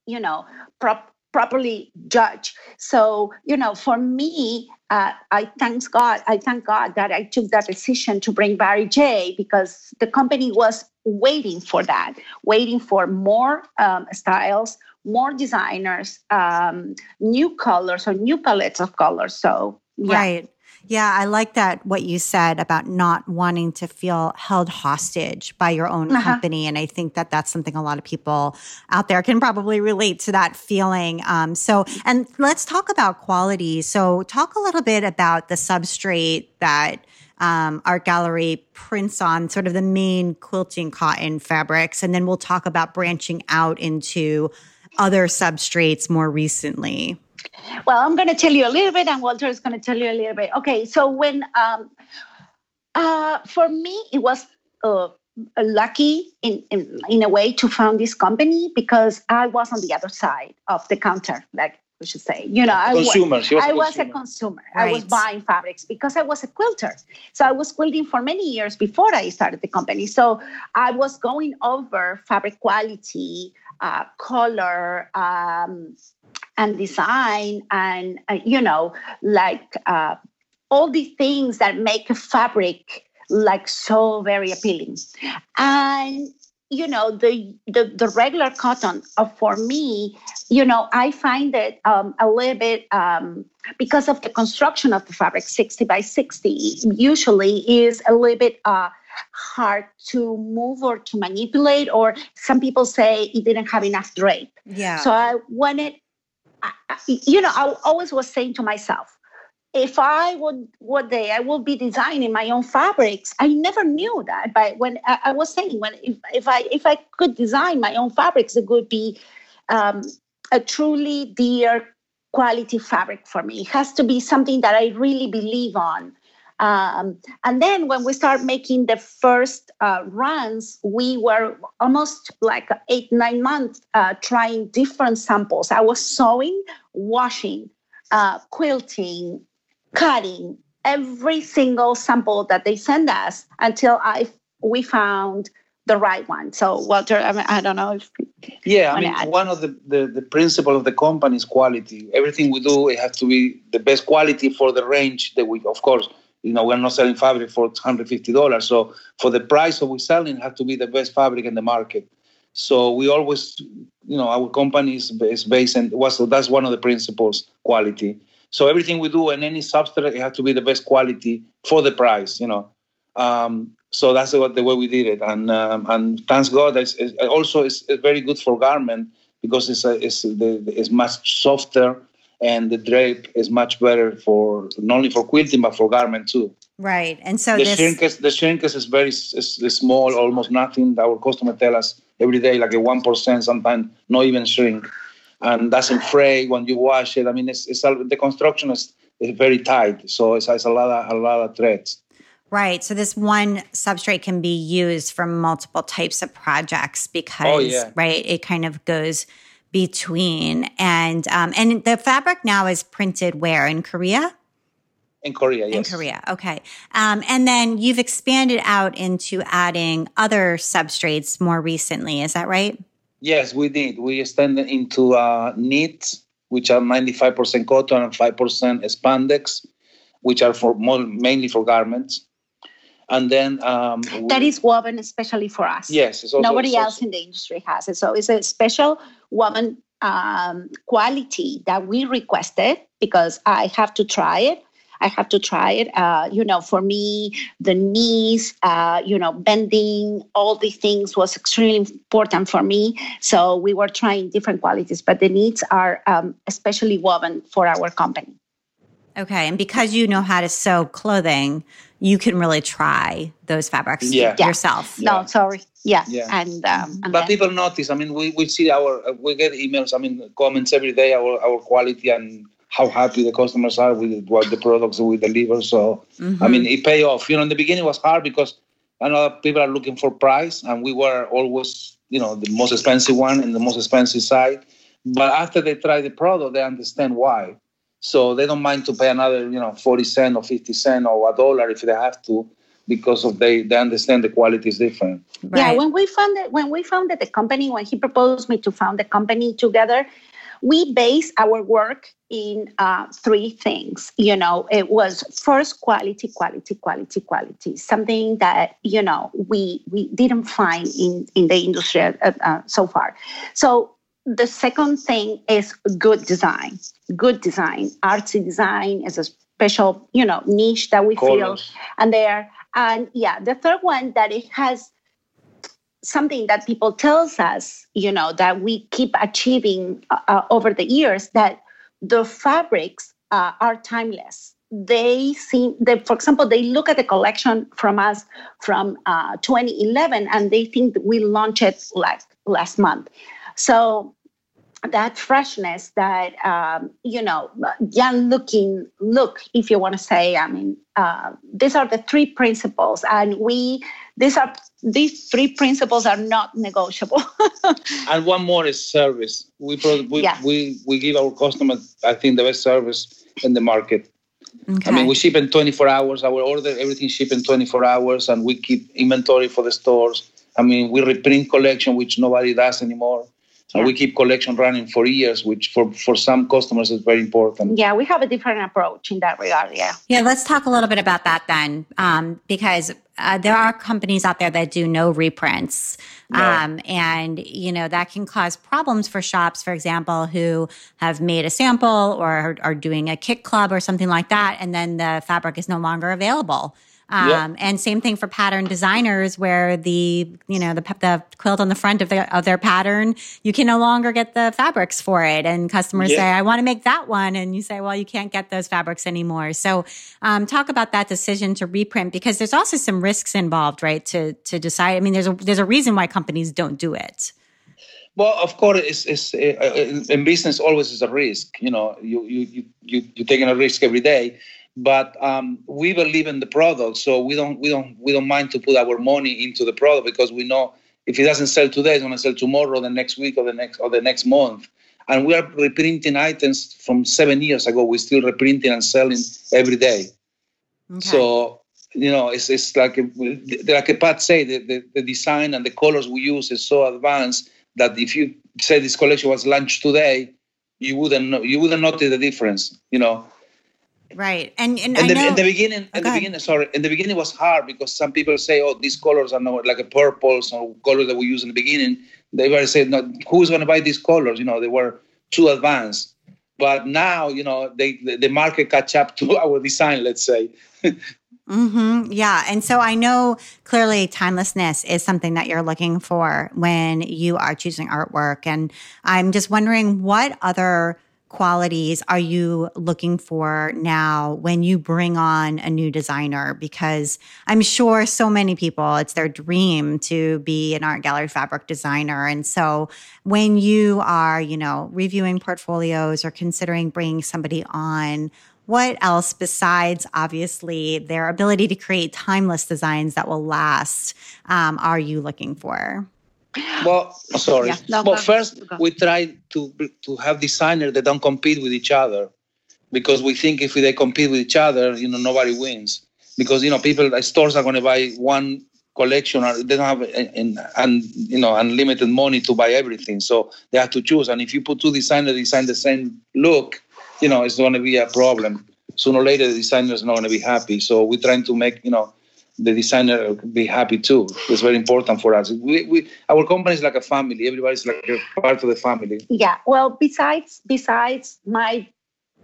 you know prop, properly judge. So you know for me uh, I thank God. I thank God that I took that decision to bring Bari J because the company was waiting for that, waiting for more um, styles, more designers, um, new colors or new palettes of colors. So yeah. right. Yeah, I like that what you said about not wanting to feel held hostage by your own uh-huh. company. And I think that that's something a lot of people out there can probably relate to that feeling. Um, so, and let's talk about quality. So, talk a little bit about the substrate that um, art gallery prints on sort of the main quilting cotton fabrics. And then we'll talk about branching out into other substrates more recently. Well, I'm going to tell you a little bit, and Walter is going to tell you a little bit. Okay, so when um, uh, for me, it was uh, lucky in, in in a way to found this company because I was on the other side of the counter, like we should say. You know, I consumer. was, I was a consumer. Right. I was buying fabrics because I was a quilter. So I was quilting for many years before I started the company. So I was going over fabric quality, uh, color, um, and design and uh, you know like uh, all the things that make a fabric like so very appealing. And you know the the, the regular cotton uh, for me you know i find it um, a little bit um, because of the construction of the fabric 60 by 60 usually is a little bit uh, hard to move or to manipulate or some people say it didn't have enough drape. Yeah. So i wanted you know, I always was saying to myself, if I would one day I will be designing my own fabrics. I never knew that, but when I, I was saying when if, if I if I could design my own fabrics, it would be um, a truly dear quality fabric for me. It has to be something that I really believe on. Um, and then when we start making the first uh, runs, we were almost like eight, nine months uh, trying different samples. I was sewing, washing, uh, quilting, cutting, every single sample that they send us until I we found the right one. So Walter, I, mean, I don't know if yeah, I mean one of the, the the principle of the company is quality. Everything we do it has to be the best quality for the range that we of course you know we're not selling fabric for 150 dollars. So for the price that we're selling it has to be the best fabric in the market. So we always you know our company is, is based and was that's one of the principles quality. So everything we do and any substrate it has to be the best quality for the price you know. Um, so that's the, the, way we did it. And um, and thanks god it's, it's also it's, it's, very good for garment because it's, a, it's, the, it's much softer and the drape is much better for not only for quilting but for garment too. Right, and so the this... shrinkage the shrinkage is very is, is small, almost nothing. Our customer tell us every day like a one percent, sometimes not even shrink, and doesn't fray when you wash it. I mean, it's, it's the construction is, is very tight, so it's, it's a lot of a lot of threads. Right. So this one substrate can be used for multiple types of projects oh, because oh, yeah. right, it kind of goes between and um, and the fabric now is printed where in Korea. In Korea, yes. In Korea, okay. Um, and then you've expanded out into adding other substrates more recently. Is that right? Yes, we did. We extended into uh, knits, which are 95% cotton and 5% spandex, which are for more, mainly for garments and then um, that is woven especially for us. Yes, also, nobody else in the industry has it. So it's a special woven um, quality that we requested because I have to try it. I have to try it. Uh, you know, for me, the knees, uh, you know, bending, all these things was extremely important for me. So we were trying different qualities, but the needs are um, especially woven for our company. Okay. And because you know how to sew clothing, you can really try those fabrics yeah. yourself. Yeah. No, sorry. Yeah. yeah. And, um, and but then, people notice. I mean, we, we see our, we get emails, I mean, comments every day, our, our quality and how happy the customers are with what the products we deliver. So, mm-hmm. I mean, it pay off. You know, in the beginning it was hard because I know people are looking for price and we were always, you know, the most expensive one and the most expensive side. But after they try the product, they understand why. So they don't mind to pay another, you know, 40 cent or 50 cent or a dollar if they have to because of they they understand the quality is different. Right. Yeah, when we founded when we founded the company, when he proposed me to found the company together, we base our work in uh, three things. You know, it was first quality, quality, quality, quality. Something that you know we we didn't find in in the industry uh, uh, so far. So the second thing is good design. Good design, artsy design is a special, you know, niche that we Colors. feel. And there, and yeah, the third one that it has something that people tells us, you know, that we keep achieving uh, uh over the years that the fabrics uh, are timeless. They seem, they, for example, they look at the collection from us from uh, 2011 and they think that we launched it like last month. So that freshness, that um, you know, young looking look, if you want to say. I mean, uh, these are the three principles, and we these are these three principles are not negotiable. and one more is service. We we, yeah. we we give our customers, I think, the best service in the market. Okay. I mean, we ship in 24 hours. Our order, everything ship in 24 hours, and we keep inventory for the stores. I mean, we reprint collection, which nobody does anymore. Yeah. we keep collection running for years, which for, for some customers is very important. Yeah, we have a different approach in that regard. Yeah. Yeah, let's talk a little bit about that then, um, because uh, there are companies out there that do no reprints. Um, and, you know, that can cause problems for shops, for example, who have made a sample or are doing a kit club or something like that. And then the fabric is no longer available. Um. And same thing for pattern designers, where the you know the the quilt on the front of their of their pattern, you can no longer get the fabrics for it, and customers say, "I want to make that one," and you say, "Well, you can't get those fabrics anymore." So, um, talk about that decision to reprint because there's also some risks involved, right? To to decide. I mean, there's a there's a reason why companies don't do it. Well, of course, it's, it's, uh, in business always is a risk. You know, you you you you you're taking a risk every day but um, we believe in the product, so we don't we don't we don't mind to put our money into the product because we know if it doesn't sell today, it's going to sell tomorrow, the next week, or the next or the next month. And we are reprinting items from seven years ago. We're still reprinting and selling every day. Okay. So you know, it's it's like a, like Pat say, the, the, the design and the colors we use is so advanced that if you say this collection was launched today, you wouldn't know, you wouldn't notice the difference. You know. Right, and and in, the, know, in the beginning, oh, in the ahead. beginning, sorry, in the beginning was hard because some people say, "Oh, these colors are not like a purples or colors that we use in the beginning." They were saying, "No, who's going to buy these colors?" You know, they were too advanced. But now, you know, they the, the market catch up to our design. Let's say. Mm-hmm. Yeah. And so I know clearly timelessness is something that you're looking for when you are choosing artwork. And I'm just wondering what other qualities are you looking for now when you bring on a new designer? Because I'm sure so many people, it's their dream to be an art gallery fabric designer. And so when you are, you know, reviewing portfolios or considering bringing somebody on, what else besides obviously their ability to create timeless designs that will last um, are you looking for? Well, sorry. Yeah, no, well, first we try to to have designers that don't compete with each other, because we think if they compete with each other, you know, nobody wins. Because you know, people stores are going to buy one collection, or they don't have eh, eh, and and you know unlimited money to buy everything, so they have to choose. And if you put two designers design the same look, you know, it's going to be a problem. Sooner or later, the designer is not going to be happy. So we're trying to make you know the designer be happy too. It's very important for us. We, we our company is like a family. Everybody's like a part of the family. Yeah. Well, besides besides my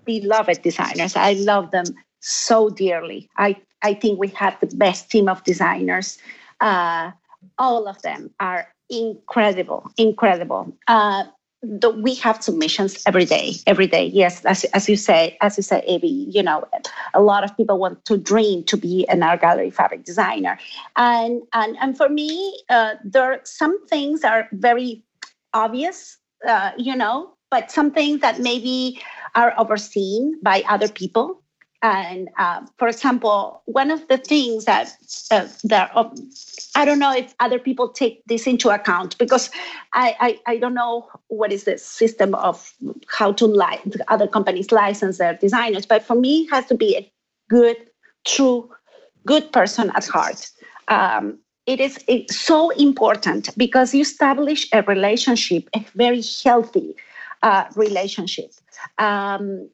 beloved designers, I love them so dearly. I I think we have the best team of designers. Uh, all of them are incredible, incredible. Uh, the, we have submissions every day every day. Yes as, as you say as you say Abby, you know a lot of people want to dream to be an art gallery fabric designer. And and, and for me uh, there are some things are very obvious uh, you know but some things that maybe are overseen by other people and uh, for example, one of the things that uh, that uh, I don't know if other people take this into account because I, I, I don't know what is the system of how to li- other companies license their designers, but for me, it has to be a good, true, good person at heart. Um, it is so important because you establish a relationship, a very healthy uh, relationship. Um,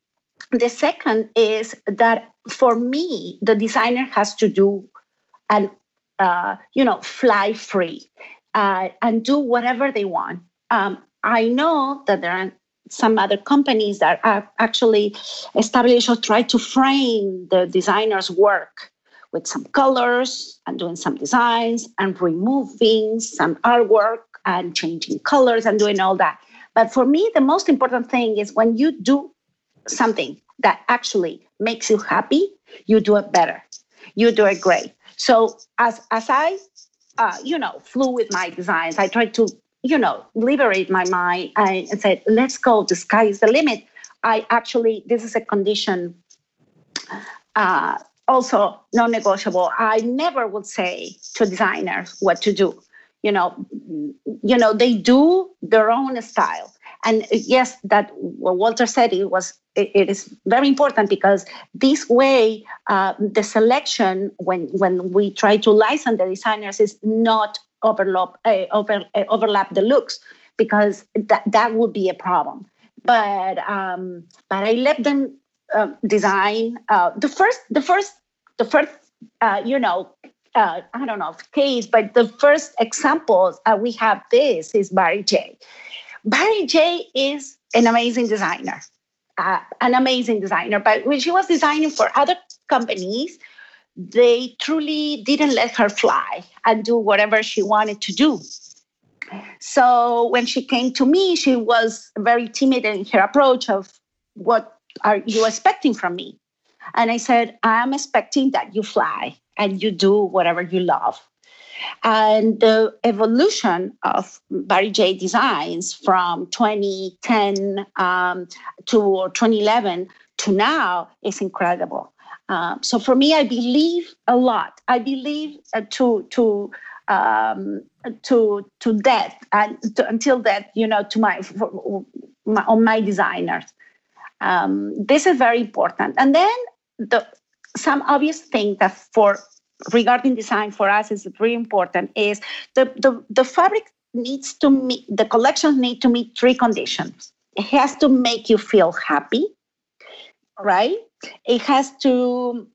the second is that for me, the designer has to do and uh, you know fly free uh, and do whatever they want. Um, I know that there are some other companies that are actually established or try to frame the designer's work with some colors and doing some designs and removing some artwork and changing colors and doing all that. But for me, the most important thing is when you do something that actually makes you happy, you do it better. You do it great. So as as I, uh, you know, flew with my designs, I tried to, you know, liberate my mind and, said, "Let's go. The sky is the limit." I actually, this is a condition. Uh, also non-negotiable. I never would say to designers what to do. You know, you know, they do their own style and yes, that what Walter said it was it, is very important because this way uh, the selection when when we try to license the designers is not overlap uh, over, uh, overlap the looks because that that would be a problem. But um, but I let them uh, design uh, the first the first the first uh, you know uh, I don't know case, but the first examples uh, we have this is Bari J. Bari J is an amazing designer, uh, an amazing designer. But when she was designing for other companies, they truly didn't let her fly and do whatever she wanted to do. So when she came to me, she was very timid in her approach of what are you expecting from me? And I said, I'm expecting that you fly and you do whatever you love. And the evolution of Bari J designs from 2010 um, to 2011 to now is incredible. Um, so for me, I believe a lot. I believe uh, to to um, to to death and to, until death, you know, to my, my on my designers. Um, this is very important. And then the some obvious thing that for regarding design for us is very important is the the, the fabric needs to meet the collections need to meet three conditions. It has to make you feel happy, right? It has to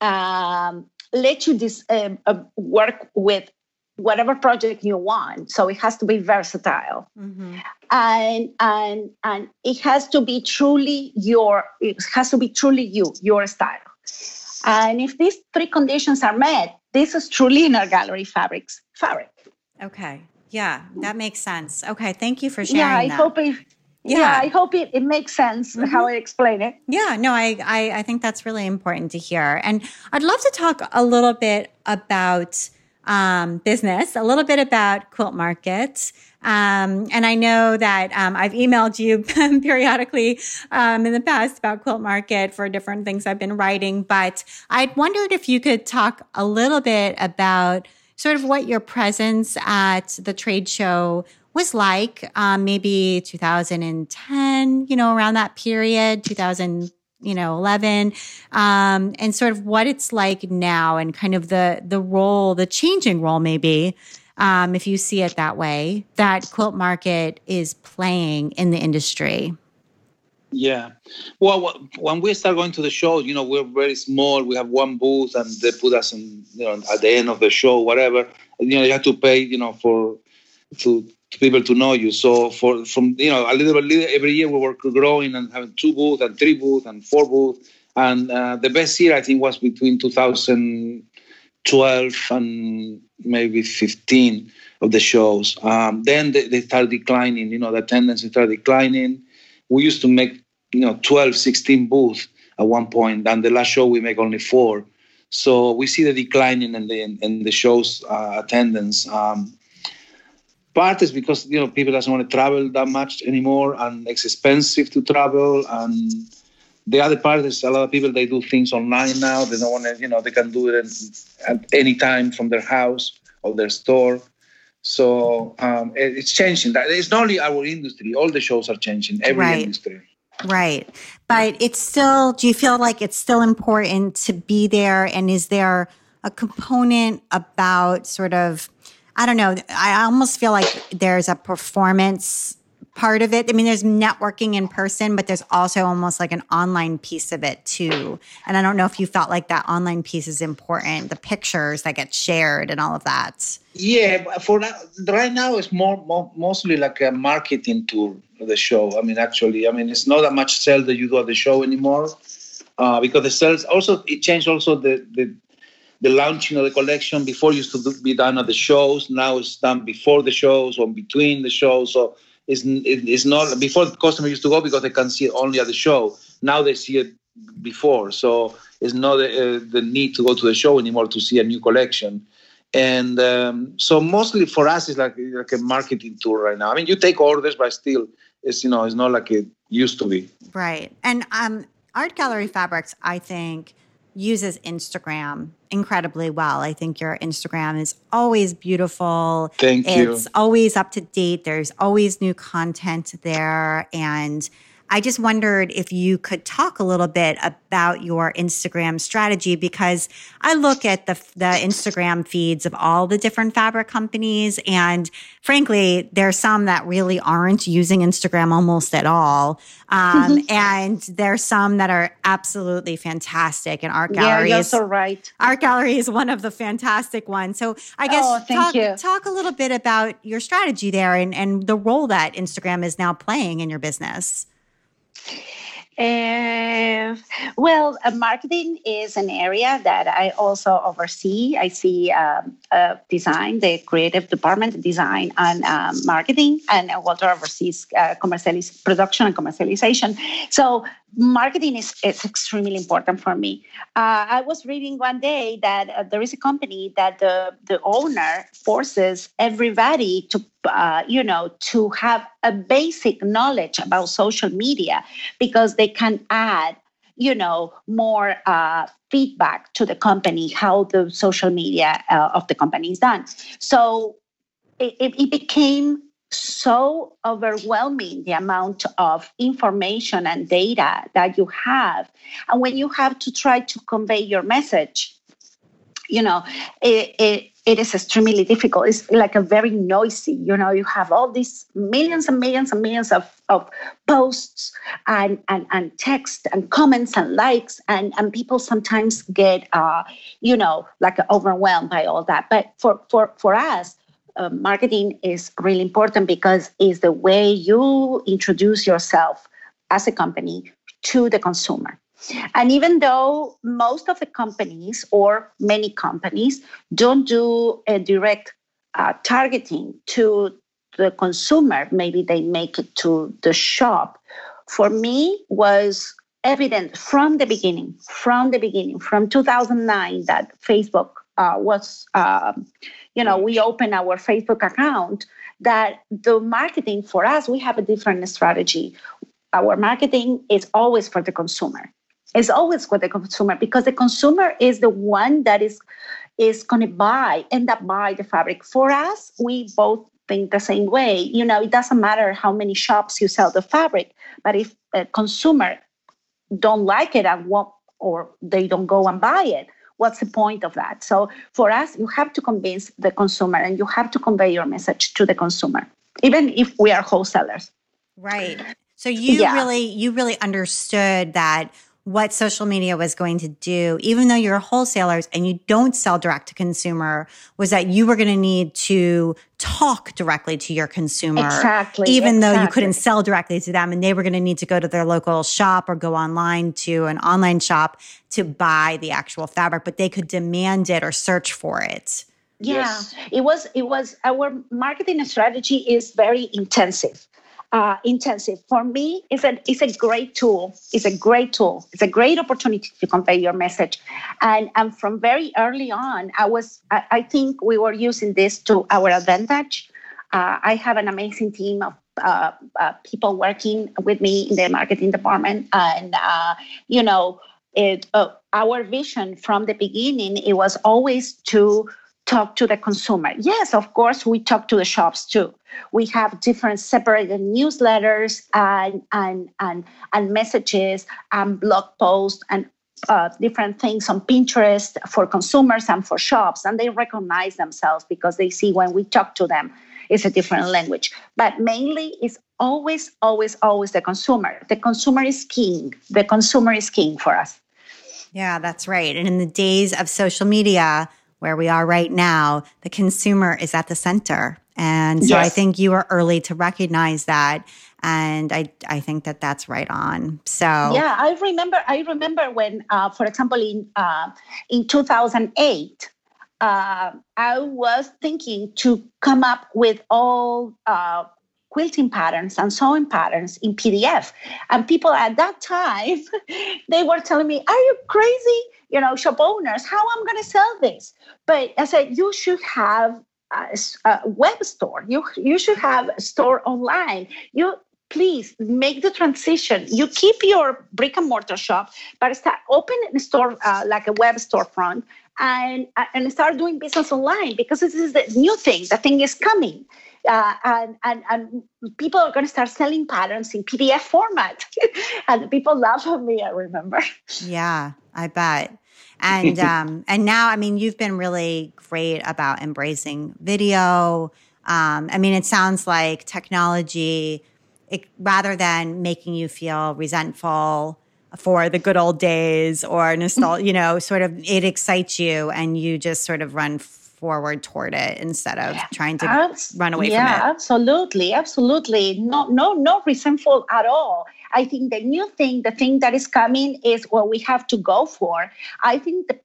um, let you dis, uh, uh, work with whatever project you want. So it has to be versatile, mm-hmm. and and and it has to be truly your. It has to be truly you, your style. And if these three conditions are met, this is truly in our gallery fabrics fabric. Okay. Yeah, that makes sense. Okay, thank you for sharing. Yeah, I that. hope it. Yeah. yeah. I hope it, it makes sense mm-hmm. how I explain it. Yeah, no, I, I I think that's really important to hear, and I'd love to talk a little bit about um, business, a little bit about Quilt Market. Um, and I know that um, I've emailed you periodically um, in the past about Quilt Market for different things I've been writing, but I wondered if you could talk a little bit about sort of what your presence at the trade show was like, um, maybe 2010, you know, around that period, 2000 you know 11 um, and sort of what it's like now and kind of the the role the changing role maybe um, if you see it that way that quilt market is playing in the industry yeah well when we start going to the show you know we're very small we have one booth and they put us in you know at the end of the show whatever you know you have to pay you know for to people to know you. So for from you know a little bit every year we were growing and having two booths and three booths and four booths. And uh, the best year I think was between 2012 and maybe 15 of the shows. Um, then they, they declining. You know the attendance started declining. We used to make you know 12, 16 booths at one point, and the last show we make only four. So we see the declining in the in the show's uh, attendance. Um, part is because you know people doesn't want to travel that much anymore and it's expensive to travel and the other part is a lot of people they do things online now they don't want to you know they can do it at any time from their house or their store so um, it's changing that it's not only our industry all the shows are changing every right. industry right but it's still do you feel like it's still important to be there and is there a component about sort of I don't know. I almost feel like there's a performance part of it. I mean, there's networking in person, but there's also almost like an online piece of it too. And I don't know if you felt like that online piece is important, the pictures that get shared and all of that. Yeah, for now, right now it's more, more mostly like a marketing tool the show. I mean, actually, I mean, it's not that much sell that you do at the show anymore. Uh, because the sales also it changed also the, the the launching of the collection before used to be done at the shows. Now it's done before the shows or between the shows. So it's, it's not before the customer used to go because they can see it only at the show. Now they see it before. So it's not uh, the need to go to the show anymore to see a new collection. And um, so mostly for us, it's like, like a marketing tool right now. I mean, you take orders, but still, it's you know, it's not like it used to be. Right. And um, art gallery fabrics, I think uses Instagram incredibly well. I think your Instagram is always beautiful. Thank it's you. It's always up to date. There's always new content there. And I just wondered if you could talk a little bit about your Instagram strategy because I look at the, the Instagram feeds of all the different fabric companies. And frankly, there's some that really aren't using Instagram almost at all. Um, and there's some that are absolutely fantastic. And Art Gallery yeah, you're so right. Art Gallery is one of the fantastic ones. So I guess oh, talk, talk a little bit about your strategy there and, and the role that Instagram is now playing in your business. Uh, well, uh, marketing is an area that I also oversee. I see uh, design, the creative department, design and um, marketing, and Walter oversees uh, commercialis- production and commercialization. So marketing is, is extremely important for me. Uh, I was reading one day that uh, there is a company that the, the owner forces everybody to, uh, you know, to have a basic knowledge about social media because they can add you know, more uh, feedback to the company how the social media uh, of the company is done. So it, it became so overwhelming the amount of information and data that you have. And when you have to try to convey your message, you know, it, it, it is extremely difficult. It's like a very noisy, you know, you have all these millions and millions and millions of, of posts and, and, and text and comments and likes. And, and people sometimes get, uh, you know, like overwhelmed by all that. But for, for, for us, uh, marketing is really important because it's the way you introduce yourself as a company to the consumer. And even though most of the companies or many companies don't do a direct uh, targeting to the consumer, maybe they make it to the shop. For me, was evident from the beginning, from the beginning, from 2009, that Facebook uh, was, um, you know, we opened our Facebook account. That the marketing for us, we have a different strategy. Our marketing is always for the consumer It's always for the consumer because the consumer is the one that is is going to buy end up buy the fabric for us we both think the same way you know it doesn't matter how many shops you sell the fabric but if a consumer don't like it and want or they don't go and buy it what's the point of that? So for us you have to convince the consumer and you have to convey your message to the consumer even if we are wholesalers. Right. So you yeah. really you really understood that what social media was going to do, even though you're wholesalers and you don't sell direct to consumer, was that you were going to need to talk directly to your consumer. Exactly. Even exactly. though you couldn't sell directly to them and they were going to need to go to their local shop or go online to an online shop to buy the actual fabric, but they could demand it or search for it. Yeah, yes. it was it was our marketing strategy is very intensive uh, intensive. For me, it's a, it's a great tool. It's a great tool. It's a great opportunity to convey your message. And, and from very early on, I was, I, I think we were using this to our advantage. Uh, I have an amazing team of uh, uh people working with me in the marketing department. And, uh, you know, it, uh, our vision from the beginning, it was always to talk to the consumer. Yes, of course, we talk to the shops too. We have different separated newsletters and and and, and messages and blog posts and uh, different things on Pinterest for consumers and for shops, and they recognize themselves because they see when we talk to them, it's a different language. But mainly, it's always, always, always the consumer. The consumer is king. The consumer is king for us. Yeah, that's right. And in the days of social media, where we are right now, the consumer is at the center. And so yes. I think you were early to recognize that. And I, I think that that's right on. So yeah, I remember. I remember when, uh, for example, in uh, in 2008, uh, I was thinking to come up with all uh, quilting patterns and sewing patterns in PDF. And people at that time, they were telling me, Are you crazy? You know, shop owners, how am I going to sell this? But I said, You should have a, a web store. You, you should have a store online. You please make the transition. You keep your brick and mortar shop, but start open a store uh, like a web storefront and and start doing business online because this is the new thing. The thing is coming uh, and, and, and people are going to start selling patterns in PDF format. and people laugh at me, I remember. Yeah, I bet. And um, and now, I mean, you've been really great about embracing video. Um, I mean, it sounds like technology, it, rather than making you feel resentful for the good old days or nostalgia, you know, sort of it excites you and you just sort of run forward toward it instead of trying to Abs- run away yeah, from it. absolutely, absolutely. No, no, no resentful at all. I think the new thing, the thing that is coming is what we have to go for. I think the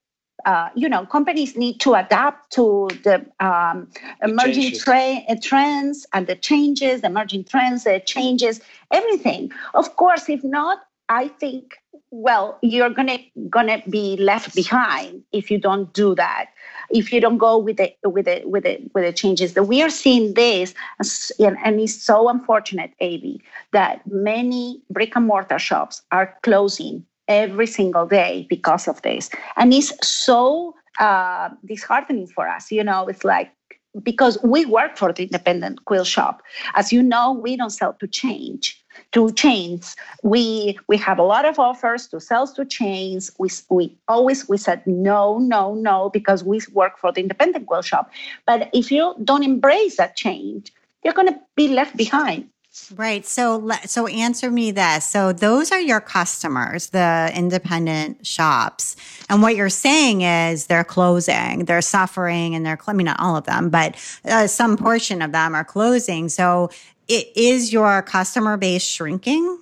uh, you know, companies need to adapt to the um, emerging tra- uh, trends and the changes, the emerging trends, the changes, everything. Of course, if not, I think well you're gonna gonna be left behind if you don't do that if you don't go with the with the with the with the changes that we are seeing this and, and it's so unfortunate ab that many brick and mortar shops are closing every single day because of this. And it's so uh, disheartening for us. You know, it's like because we work for the independent quill shop. As you know, we don't sell to change to chains. We we have a lot of offers to sell to chains. We we always we said no, no, no because we work for the independent quilt shop. But if you don't embrace that change, you're going to be left behind. Right. So, so answer me this. So those are your customers, the independent shops. And what you're saying is they're closing, they're suffering and they're, I mean, not all of them, but uh, some portion of them are closing. So it, is your customer base shrinking?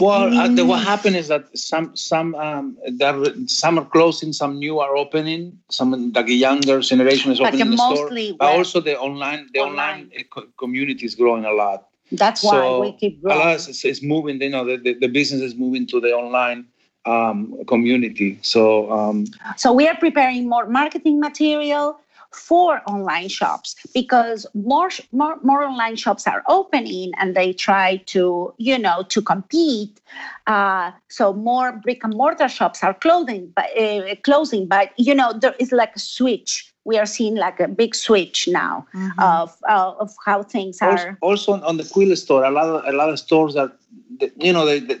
Well, uh, the, what happened is that some some um, there, some are closing, some new are opening. Some like a younger generation is opening the store, but also the online the online, online community is growing a lot. That's so why we keep growing. A lot is, is moving. You know, the, the, the, business is moving to the online um, community. So um, so we are preparing more marketing material for online shops because more, more more online shops are opening and they try to you know to compete. Uh, so more brick and mortar shops are closing but uh, closing but you know there is like a switch. We are seeing like a big switch now mm-hmm. of uh, of how things are. also, also on the quill store a lot of a lot of stores are you know they, they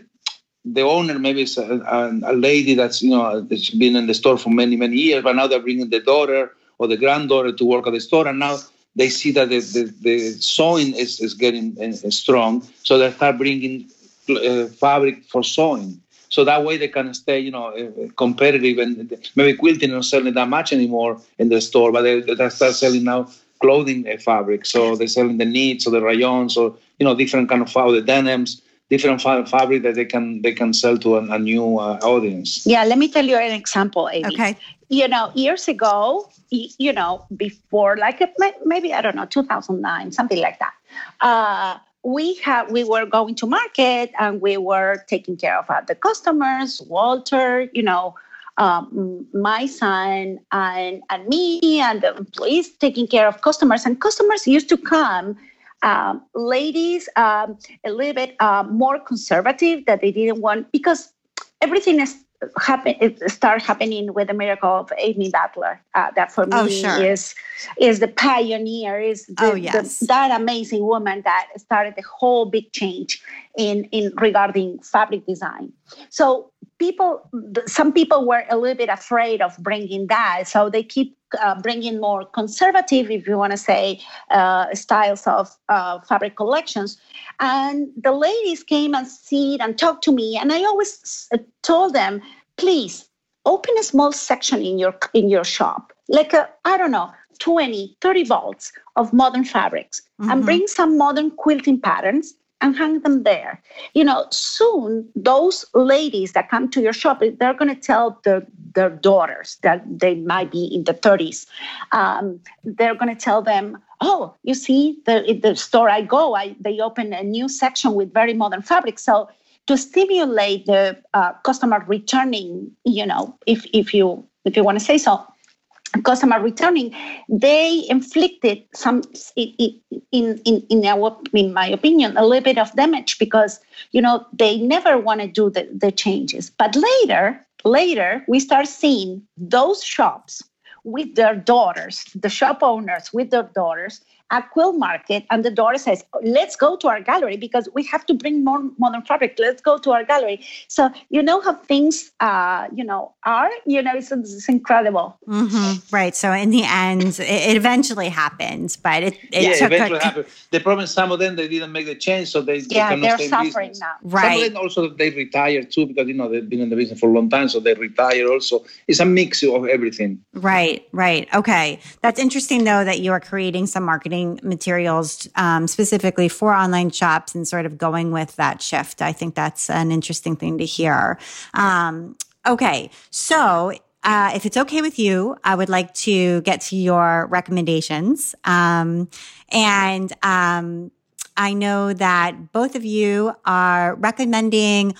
the owner maybe is a, a, lady that's you know that's been in the store for many many years but now they're bringing the daughter or the granddaughter to work at the store, and now they see that the, the, the sewing is, is getting uh, strong, so they start bringing uh, fabric for sewing. So that way they can stay, you know, uh, competitive and maybe quilting not selling that much anymore in the store, but they, they start selling now clothing uh, fabric. So they're selling the knits or the rayons or you know different kind of fabric, the denims, different fabric that they can they can sell to a, a new uh, audience. Yeah, let me tell you an example, Amy. Okay. You know, years ago, you know, before like maybe I don't know, 2009, something like that. Uh, we have we were going to market and we were taking care of the customers. Walter, you know, um, my son and and me and the employees taking care of customers. And customers used to come um, ladies um, a little bit uh, more conservative that they didn't want because everything is happen it start happening with the miracle of Amy Butler. Uh, that for oh, me sure. is is the pioneer, is the, oh, yes. the, that amazing woman that started the whole big change in in regarding fabric design. So people, some people were a little bit afraid of bringing that, so they keep uh, bringing more conservative, if you want to say, uh, styles of uh, fabric collections. And the ladies came and see and talked to me, and I always told them, please open a small section in your in your shop, like a I don't know, 20, 30 bolts of modern fabrics, mm-hmm. and bring some modern quilting patterns and hang them there. You know, soon those ladies that come to your shop, they're going to tell their, their daughters that they might be in the 30s. Um, they're going to tell them, oh, you see, the, the store I go, I, they open a new section with very modern fabric. So to stimulate the uh, customer returning, you know, if, if you if you want to say so, customer returning, they inflicted some, in in in our in my opinion, a little bit of damage because you know they never want to do the, the changes. But later, later we start seeing those shops with their daughters, the shop owners with their daughters, at Quilt Market, and the daughter says, "Let's go to Art Gallery because we have to bring more modern fabric. Let's go to Art Gallery." So you know how things, uh, you know, are. You know, it's, it's incredible. Mm-hmm. Right. So in the end, it, it eventually happened, but it, it yeah, eventually a, happened. The problem is some of them they didn't make the change, so they yeah they are suffering now. Right. Some of them also they retired too because you know they've been in the business for a long time, so they retire also. It's a mix of everything. Right. Right. Okay. That's interesting though that you are creating some marketing marketing materials um, specifically for online shops and sort of going with that shift. I think that's an interesting thing to hear. Um, okay, so uh, if it's okay with you, I would like to get to your recommendations. Um, and um, I know that both of you are recommending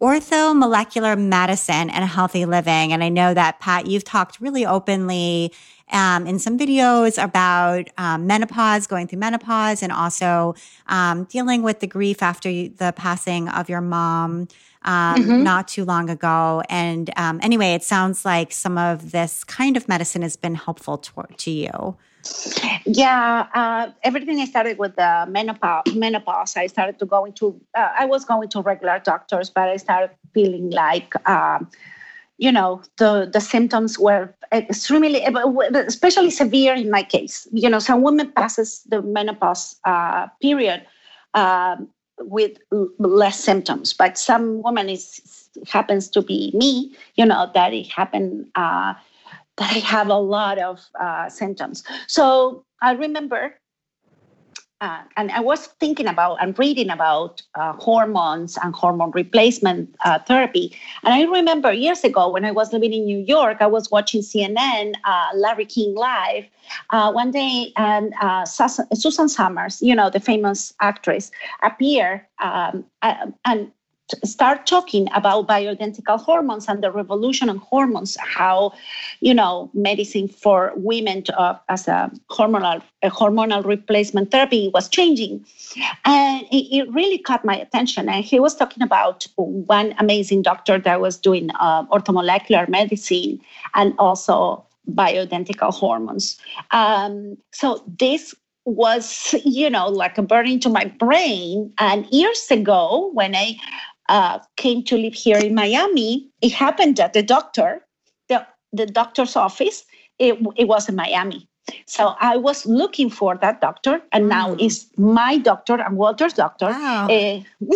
orthomolecular medicine and healthy living. And I know that, Pat, you've talked really openly um, in some videos about um, menopause, going through menopause, and also um, dealing with the grief after the passing of your mom. um, mm-hmm. not too long ago. And um, anyway, it sounds like some of this kind of medicine has been helpful to, to you. Yeah, uh, everything I started with the menopause. Menopause. I started to go into. Uh, I was going to regular doctors, but I started feeling like, um, you know, the the symptoms were extremely, especially severe in my case. You know, some women passes the menopause uh, period um, with less symptoms, but some women is happens to be me. You know, that it happened uh, that I have a lot of uh, symptoms. So I remember, uh, and I was thinking about and reading about uh, hormones and hormone replacement uh, therapy. And I remember years ago when I was living in New York, I was watching CNN, uh, Larry King Live. Uh, one day, and Susan Somers, you know, the famous actress, appeared um, and start talking about bioidentical hormones and the revolution on hormones how you know medicine for women to, uh, as a hormonal a hormonal replacement therapy was changing. And it, it, really caught my attention. And he was talking about one amazing doctor that was doing uh, orthomolecular medicine and also bioidentical hormones. Um, so this was you know like a burning to my brain. And years ago when i uh, came to live here in Miami, it happened that the doctor, the, the doctor's office, it, it was in Miami. So I was looking for that doctor, and mm. now is my doctor and Walter's doctor. Wow. Uh,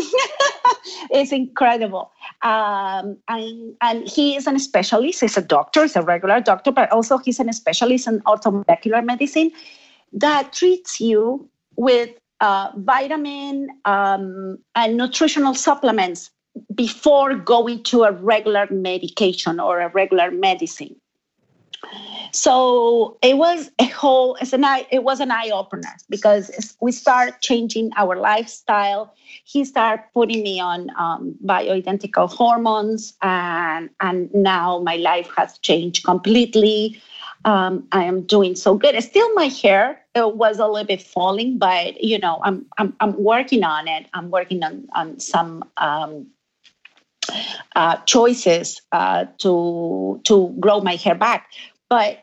it's incredible. Um, and, and he is a specialist. He's a doctor, he's a regular doctor, but also he's a specialist in orthomolecular medicine that treats you with uh, vitamin um, and nutritional supplements before going to a regular medication or a regular medicine. So it was a whole, it's an eye, it was an eye opener because we start changing our lifestyle. He started putting me on um, bioidentical hormones, and and now my life has changed completely. Um, I am doing so good. Still, my hair was a little bit falling, but you know, I'm I'm I'm working on it. I'm working on on some um, uh, choices uh, to to grow my hair back. But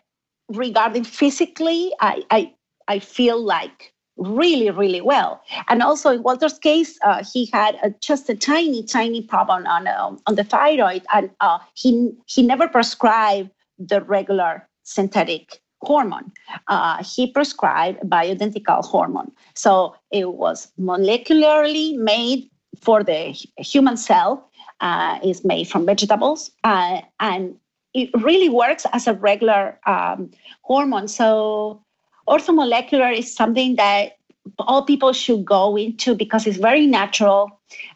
regarding physically, I I I feel like really really well and also in walter's case uh, he had a, just a tiny tiny problem on uh, on the thyroid and uh, he he never prescribed the regular synthetic hormone. Uh, he prescribed bioidentical hormone. So it was molecularly made for the human cell, uh, is made from vegetables, uh, and it really works as a regular um, hormone. So orthomolecular is something that all people should go into because it's very natural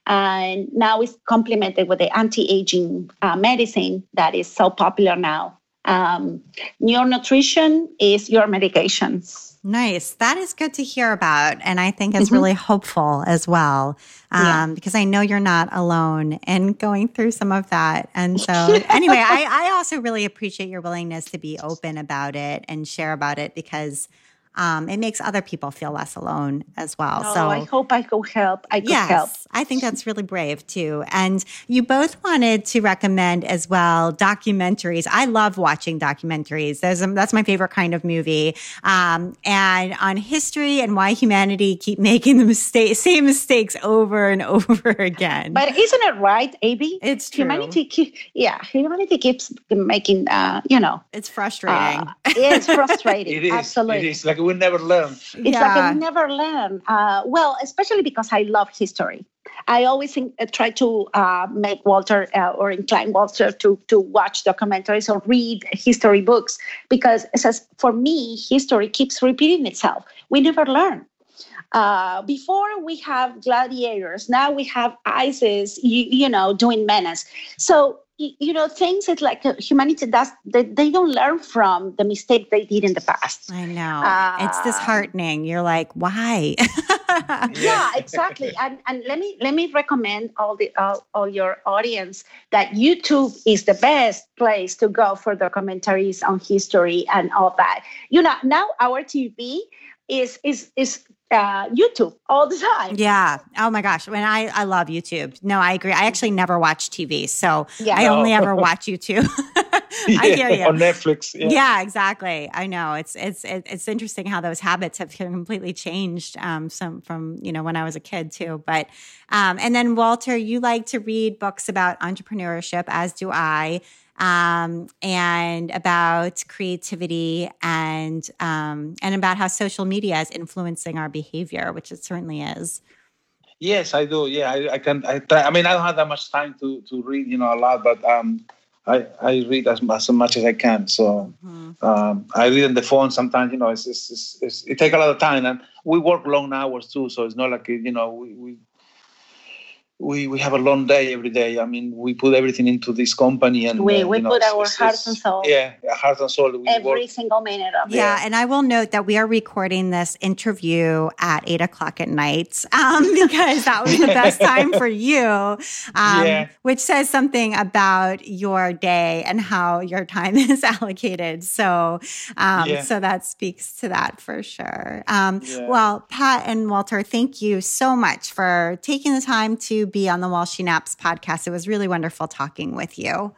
and now it's complemented with the anti-aging uh, medicine that is so popular now um, your nutrition is your medication. Nice. That is good to hear about. And I think it's mm-hmm. really hopeful as well, um, yeah. because I know you're not alone in going through some of that. And so, anyway, I, I also really appreciate your willingness to be open about it and share about it because um, it makes other people feel less alone as well. Oh, so I hope I could help. I could yes, help. I think that's really brave too. And you both wanted to recommend as well documentaries. I love watching documentaries. There's, that's my favorite kind of movie. Um, and on history and why humanity keep making the mistake, same mistakes over and over again. But isn't it right, Abby? It's true. Humanity, keep, yeah, humanity keeps making, uh, you know, it's frustrating. Uh, it's frustrating. it is. Absolutely. It is like we never learn. It's yeah. like we never learn. Uh, well, especially because I love history. I always think, uh, try to uh, make Walter uh, or incline Walter to to watch documentaries or read history books because it says for me history keeps repeating itself. We never learn. Uh, before we have gladiators, now we have ISIS, you, you know, doing menace. So you know things that like uh, humanity does they, they don't learn from the mistake they did in the past. I know. Uh, it's disheartening. You're like why? Yeah exactly. And and let me let me recommend all the all, all your audience that youtube is the best place to go for documentaries on history and all that. You know now our tv is is is uh, YouTube all the time. Yeah. Oh my gosh. When I I love YouTube. No, I agree. I actually never watch TV, so yeah. I only ever watch YouTube. yeah, I hear you on Netflix. Yeah. yeah. exactly. I know it's it's it's interesting how those habits have completely changed. Um, some from you know when I was a kid too, but um, and then Walter, you like to read books about entrepreneurship, as do I um, and about creativity and um, and about how social media is influencing our behavior, which it certainly is. Yes, I do. Yeah, I, I can. I try. I mean, I don't have that much time to to read, you know, a lot, but um, I I read as, as much as I can. So mm-hmm. um, I read on the phone sometimes. You know, it's, it's, it's, it's it takes a lot of time, and we work long hours too. So it's not like you know we, we we we have a long day every day. I mean, we put everything into this company, and we, uh, we know, put our heart and soul. Yeah, heart and soul. every work. single minute of it. Yeah, and I will note that we are recording this interview at eight o'clock at night um, because that was the best time for you, um, yeah. which says something about your day and how your time is allocated. So, um, yeah. so that speaks to that for sure. Um, yeah. Well, Pat and Walter, thank you so much for taking the time to be on the While She Naps podcast. It was really wonderful talking with you.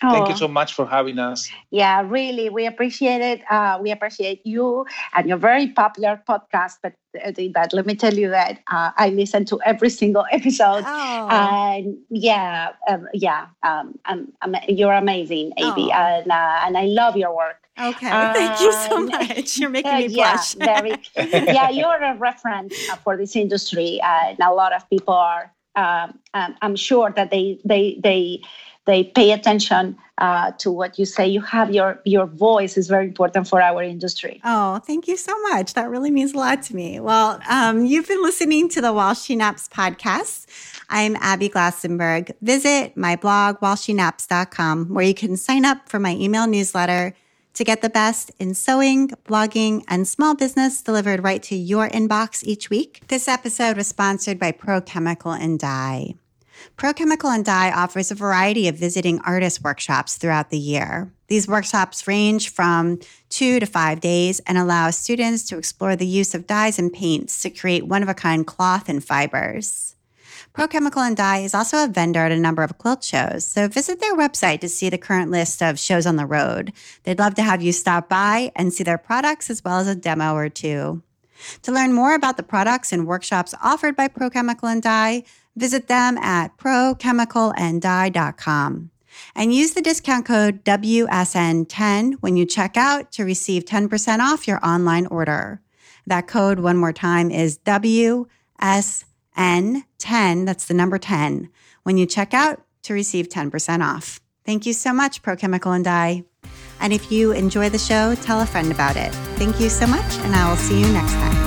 Thank you so much for having us. Yeah, really, we appreciate it. Uh, we appreciate you and your very popular podcast. But uh, that let me tell you that uh, I listen to every single episode. Oh. And yeah, um, yeah, um, I'm, I'm, you're amazing, Abby, oh. and uh, and I love your work. Okay, thank you so much. You're making me blush. yeah, very, yeah, you're a reference for this industry, and a lot of people are um, um, I'm sure that they they they they pay attention uh, to what you say. You have your your voice is very important for our industry. Oh, thank you so much. That really means a lot to me. Well, um, you've been listening to the While She Naps podcast. I'm Abby Glassenberg. Visit my blog, whileshenaps.com, where you can sign up for my email newsletter to get the best in sewing, blogging, and small business delivered right to your inbox each week. This episode was sponsored by Pro Chemical and Dye. Pro Chemical and Dye offers a variety of visiting artist workshops throughout the year. These workshops range from two to five days and allow students to explore the use of dyes and paints to create one of a kind cloth and fibers. Pro Chemical and Dye is also a vendor at a number of quilt shows, so visit their website to see the current list of shows on the road. They'd love to have you stop by and see their products as well as a demo or two. To learn more about the products and workshops offered by Pro Chemical and Dye, visit them at prochemicalanddye.com and use the discount code WSN10 when you check out to receive 10% off your online order. That code, one more time, is WSN10. N10, that's the number 10, when you check out to receive 10% off. Thank you so much, Pro Chemical and Dye. And if you enjoy the show, tell a friend about it. Thank you so much, and I will see you next time.